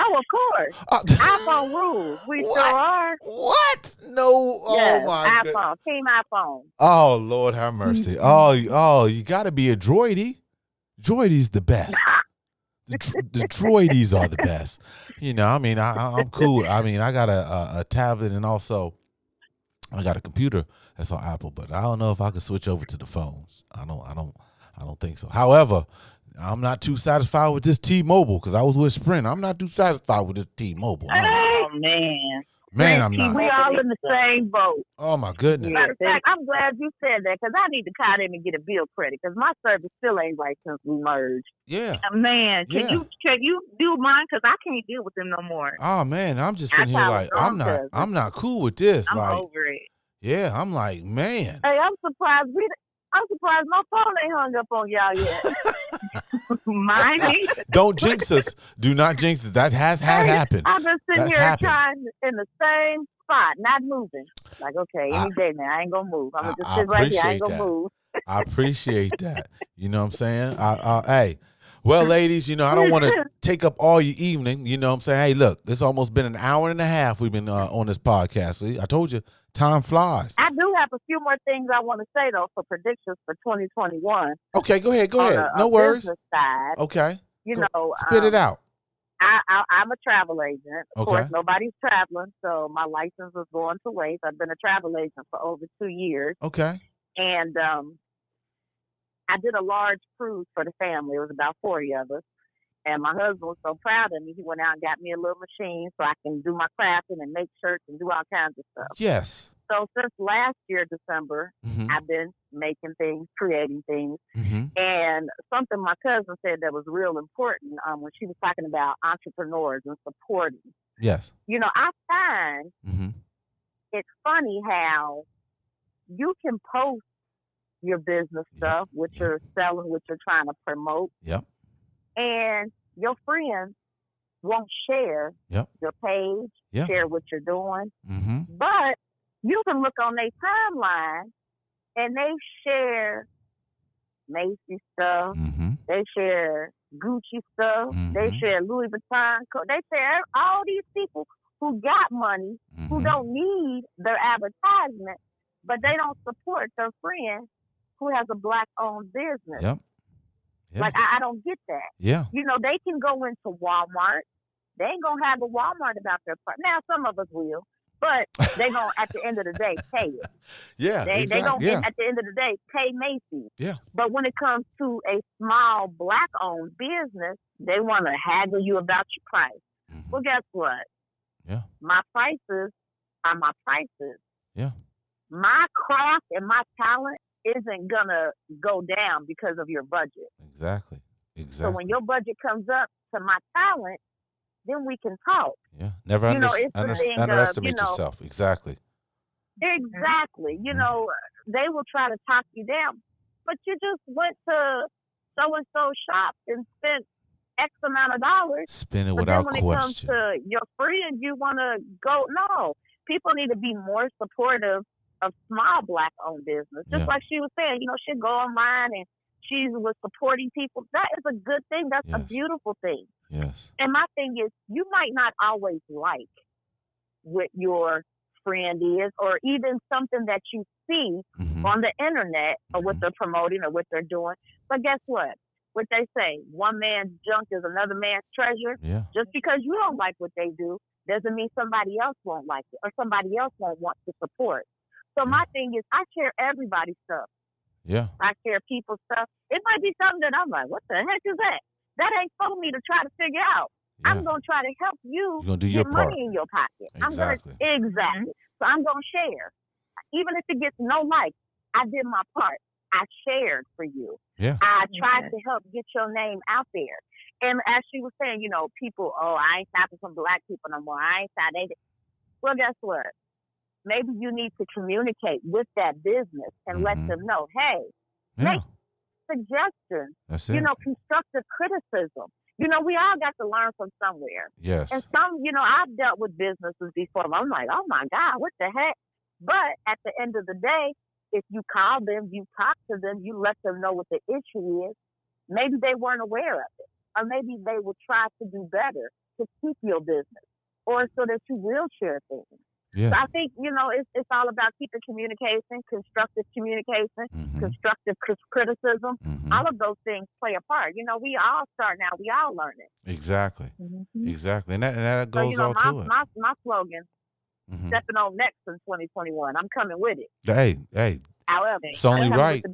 Oh, of course. [LAUGHS] Uh, iPhone rules. We What? sure are. what? No. yes, oh my god. iPhone. Team iPhone. Oh Lord, have mercy. Oh, oh, you got to be a droidy. Droidy's the best. The, [LAUGHS] the droidies are the best. You know, I mean, I, I, I'm cool. I mean, I got a, a, a tablet and also I got a computer that's on Apple, but I don't know if I can switch over to the phones. I don't, I don't, I don't think so. However, I'm not too satisfied with this T-Mobile because I was with Sprint. I'm not too satisfied with this T-Mobile. honestly. Oh, man. Man, I'm not. We all in the same boat. Oh my goodness. Matter of fact, I'm glad you said that because I need to call them and get a bill credit because my service still ain't right since we merged. Yeah. Uh, Man, can Yeah. you can you do mine? Cause I can't deal with them no more. Oh man, I'm just I sitting here like I'm not. cousin. I'm not cool with this. I'm like, over it. yeah, I'm like, man. Hey, I'm surprised we. I'm surprised my phone ain't hung up on y'all yet. [LAUGHS] Mine ain't. Don't jinx us. Do not jinx us. That has had happened. I've been sitting That's here happened. trying in the same spot, not moving. Like, okay, I- any day now, I ain't gonna move. I'm gonna I- just I sit right here. I ain't gonna that. move. I appreciate that. You know what I'm saying? I, I, hey, well, ladies, you know I don't want to [LAUGHS] take up all your evening. You know what I'm saying? Hey, look, it's almost been an hour and a half we've been uh, on this podcast. I told you, time flies. I do have a few more things I want to say though for predictions for 2021. Okay, go ahead, go ahead. a- No a worries. Side, Okay, you go- know, spit it um, out. I, I, I'm a travel agent. Of Okay. course, nobody's traveling, so my license is going to waste. I've been a travel agent for over two years, Okay, and um, I did a large cruise for the family. It was about 40 of us. And my husband was so proud of me, he went out and got me a little machine so I can do my crafting and make shirts and do all kinds of stuff. yes. So since last year, December, hmm I've been making things, creating things. hmm And something my cousin said that was real important um, when she was talking about entrepreneurs and supporting. Yes. You know, I find hmm it's funny how you can post your business Yep. stuff, what you're selling, what you're trying to promote, Yep. and your friends won't share Yep. your page, Yeah. share what you're doing. hmm But you can look on their timeline and they share Macy's stuff, hmm they share Gucci stuff, they Mhm. share Louis Vuitton, they share all these people who got money who hmm don't need their advertisement, but they don't support their friend who has a black owned business. Yep. Yeah. Like I, I don't get that. yeah. You know, they can go into Walmart. They ain't gonna have a Walmart about their product. Now some of us will, but [LAUGHS] they gonna at the end of the day pay it. Yeah. They they exactly. gonna yeah. at the end of the day pay Macy's. Yeah. But when it comes to a small black owned business, they wanna haggle you about your price. Mhm. Well guess what? Yeah. My prices are my prices. Yeah. My craft and my talent isn't gonna go down because of your budget. Exactly. Exactly. So when your budget comes up to my talent, then we can talk. yeah. Never you know, under- it's under- thing of, underestimate you know- yourself. Exactly. Exactly. You Mhm. know, they will try to talk you down, but you just went to so and so shop and spent X amount of dollars. Spend it But without then when it comes to your friend, you want to go. No, people need to be more supportive of small black owned business. Just Yeah. like she was saying, you know, she'd go online and she was supporting people. That is a good thing. That's a beautiful thing. yes. And my thing is, you might not always like what your friend is, or even something that you see hmm on the internet, or what Mhm. they're promoting, or what they're doing. But guess what? What they say, one man's junk is another man's treasure. Yeah. Just because you don't like what they do doesn't mean somebody else won't like it, or somebody else won't want to support. So my thing is, I share everybody's stuff. Yeah. I share people's stuff. It might be something that I'm like, what the heck is that? That ain't for me to try to figure out. Yeah. I'm gonna try to help you You're gonna do get your money in your pocket. Exactly. I'm gonna exactly. So I'm gonna share, even if it gets no likes. I did my part. I shared for you. Yeah. I tried Yes. to help get your name out there. And as she was saying, you know, people, oh, I ain't stopping some black people no more. I ain't stopping. Well, guess what? Maybe you need to communicate with that business and let Mhm. them know, hey, Yeah. Make- suggestions, That's it. you know, constructive criticism. You know, we all got to learn from somewhere. yes. And some, you know, I've dealt with businesses before. I'm like, oh my God, what the heck? But at the end of the day, if you call them, you talk to them, you let them know what the issue is, maybe they weren't aware of it. Or maybe they will try to do better to keep your business or so that you will share things. Yeah. So I think, you know, it's, it's all about keeping communication, constructive communication, Mhm. constructive cri- criticism. Mhm. All of those things play a part. You know, we all start now, we all learn it. Exactly. Mhm. Exactly. And that, and that So, goes you know, all my, to it. my, my slogan, Mhm. stepping on next in 2021. I'm coming with it. Hey, hey, However, It's only right.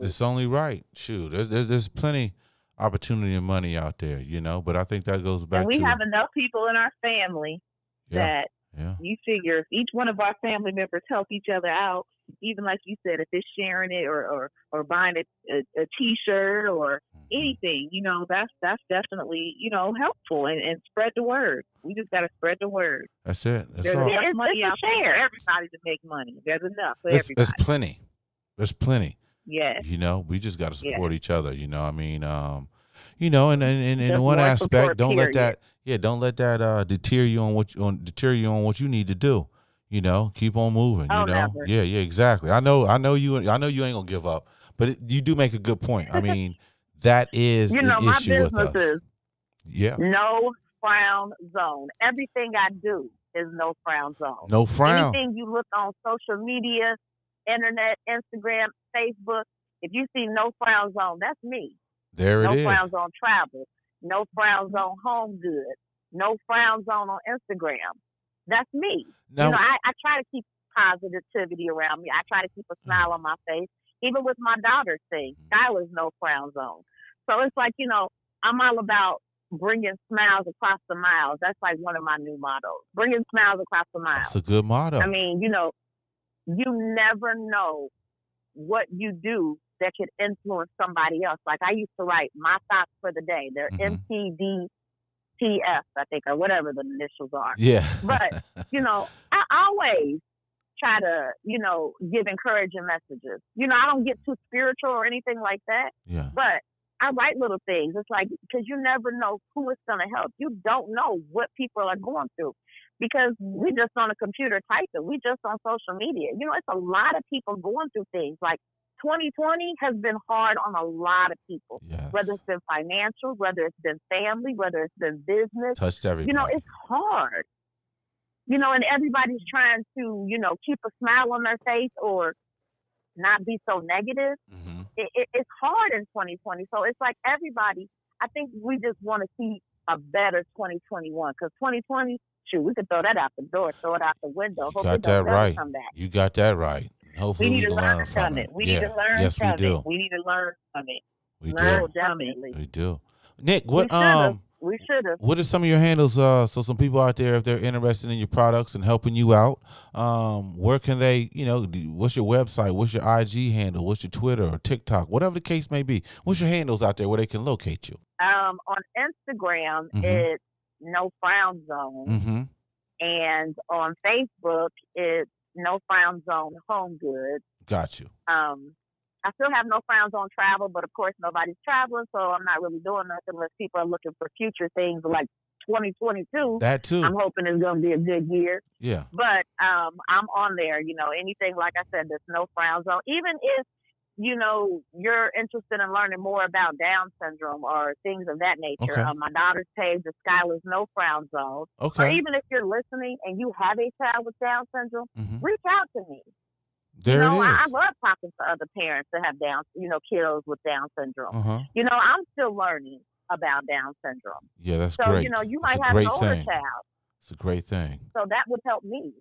It's only right. Shoot, there's, there's there's plenty opportunity and money out there, you know. But I think that goes back And we to have enough people in our family yeah, that yeah, you figure if each one of our family members help each other out, even like you said, if it's sharing it or or, or buying a, a, a t-shirt or Mhm. anything, you know, that's that's definitely you know helpful and, and spread the word. We just got to spread the word. That's it. That's There's all. Enough it's- money it's a out there share. for everybody to make money. There's enough for There's, everybody. there's plenty. There's plenty. yes. You know, we just got to Yeah. support each other. You know, I mean, um, you know, and and, and in one aspect, don't let that, yeah, don't let that uh deter you on what you on deter you on what you need to do. You know, keep on moving. Oh, you know, never. yeah, yeah, exactly. I know, I know you, I know you ain't gonna give up, but it, you do make a good point. I [LAUGHS] mean, that is You know, issue with business us. is Yeah, no frown zone. Everything I do is no frown zone. no frown. Anything you look on social media, internet, Instagram, Facebook, if you see no frown zone, that's me. There no it is. frown zone travel, no frowns on home goods, no frowns on on Instagram. That's me. Now, you know, I, I try to keep positivity around me. I try to keep a smile on my face. Even with my daughter's thing, Mm-hmm. Skylar's no frown zone. So it's like, you know, I'm all about bringing smiles across the miles. That's like one of my new mottos. Bringing smiles across the miles. that's a good motto. I mean, you know, you never know what you do that could influence somebody else. Like I used to write my thoughts for the day. They're Mhm. MTDTF, I think, or whatever the initials are. yeah, But, [LAUGHS] You know, I always try to, you know, give encouraging messages. You know, I don't get too spiritual or anything like that, yeah, but I write little things. It's like because you never know who it's going to help. You don't know what people are going through because we just on a computer typing. We just on social media. You know, it's a lot of people going through things. Like 2020 has been hard on a lot of people. yes. Whether it's been financial, whether it's been family, whether it's been business. touched everybody. You know, it's hard. You know, and everybody's trying to, you know, keep a smile on their face or not be so negative Mhm. it, it, it's hard in 2020. So it's like everybody, I think we just want to see a better 2021 because 2020, shoot, we could throw that out the door, throw it out the window. You Hope got that right. come back. You got that right. Hopefully, We we, need to learn learn from it. We yeah. need to learn yes, from we do. it. We need to learn from it. We No, do. definitely. We do. Nick, what we um, We should have. what are some of your handles? Uh, so some people out there, if they're interested in your products and helping you out, um, where can they? You know, do, what's your website? What's your IG handle? What's your Twitter or TikTok? Whatever the case may be. What's your handles out there where they can locate you? Um, on Instagram, Mhm. it's No Frown Zone. Mm-hmm. And on Facebook, it's No Frown Zone Home Goods. Got you. Um, I still have no frowns on travel, but of course nobody's traveling, so I'm not really doing nothing unless people are looking for future things like 2022. That too. I'm hoping it's going to be a good year. yeah. But um, I'm on there, you know, anything like I said, there's no frowns on. Even if, you know, you're interested in learning more about Down syndrome or things of that nature, Okay. on my daughter's page, the Skylar's No Frown Zone. Or Okay. even if you're listening and you have a child with Down syndrome, hmm reach out to me. There you know, I, I love talking to other parents that have Down, you know, kiddos with Down syndrome. Uh huh. You know, I'm still learning about Down syndrome. Yeah, that's So, great. So you know, you It's might have great an older thing. child. It's a great thing. So that would help me.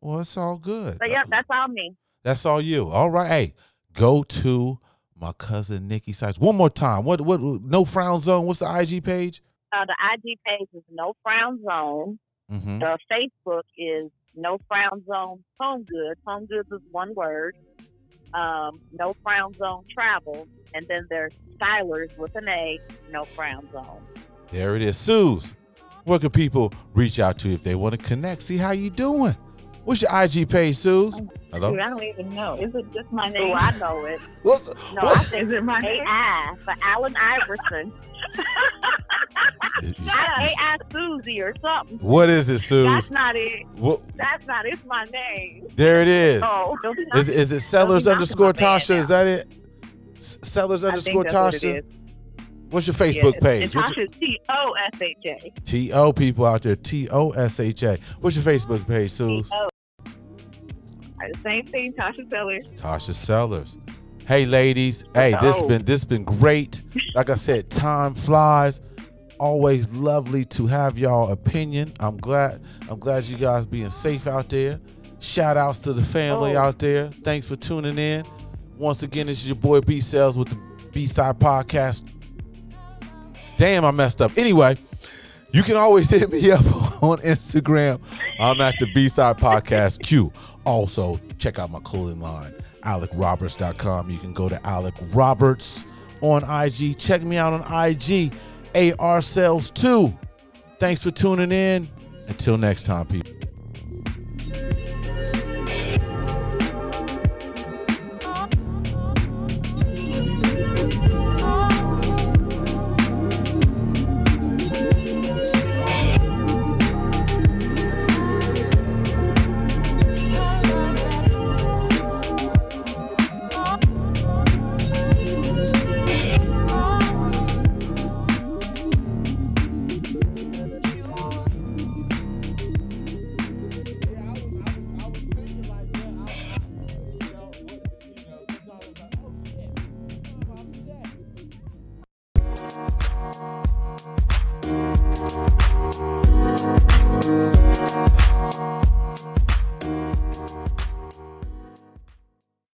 Well, it's all good. But yeah, Uh, that's all me. That's all you. All right. Hey, go to my cousin Nikki Sites. One more time. What what no frown zone? What's the IG page? Uh, the IG page is No Frown Zone. Mm-hmm. The Facebook is No Frown Zone Home Goods. Home Goods is one word. Um, no Frown Zone Travel, and then there's Stylers with an A. No Frown Zone. There it is. Suze, where can people reach out to if they want to connect? See how you doing? What's your IG page, Suze? Hello? Dude, I don't even know. Is it just my Oh, name? I know it. [LAUGHS] What's, No, I what? think Is it my name? AI for Allen Iverson. [LAUGHS] You- you- Not AI Susie or something. what is it, Suze? That's not it. What, That's not. It's my name. there it is. Oh, Is, is it Sellers underscore my band Tosha? Is that it? S- Sellers I underscore think that's what Tosha? it is. What's your Facebook Yes. page? And What's your, T O S H A. T O people out there. T O S H A. What's your Facebook page, Suze? Same thing, Tosha Sellers. Tosha Sellers. Hey ladies, hey, this been this been great. Like I said, time flies. Always lovely to have y'all opinion. I'm glad I'm glad you guys being safe out there. Shout outs to the family Oh. out there. Thanks for tuning in. Once again, this is your boy B Cells with the B Side Podcast. Damn, I messed up. Anyway, you can always [LAUGHS] hit me up [LAUGHS] on Instagram. I'm at the B Side Podcast Q. Also, check out my clothing line, AlecRoberts.com. You can go to Alec Roberts on IG. Check me out on IG, AR Sales 2. Thanks for tuning in. Until next time, people.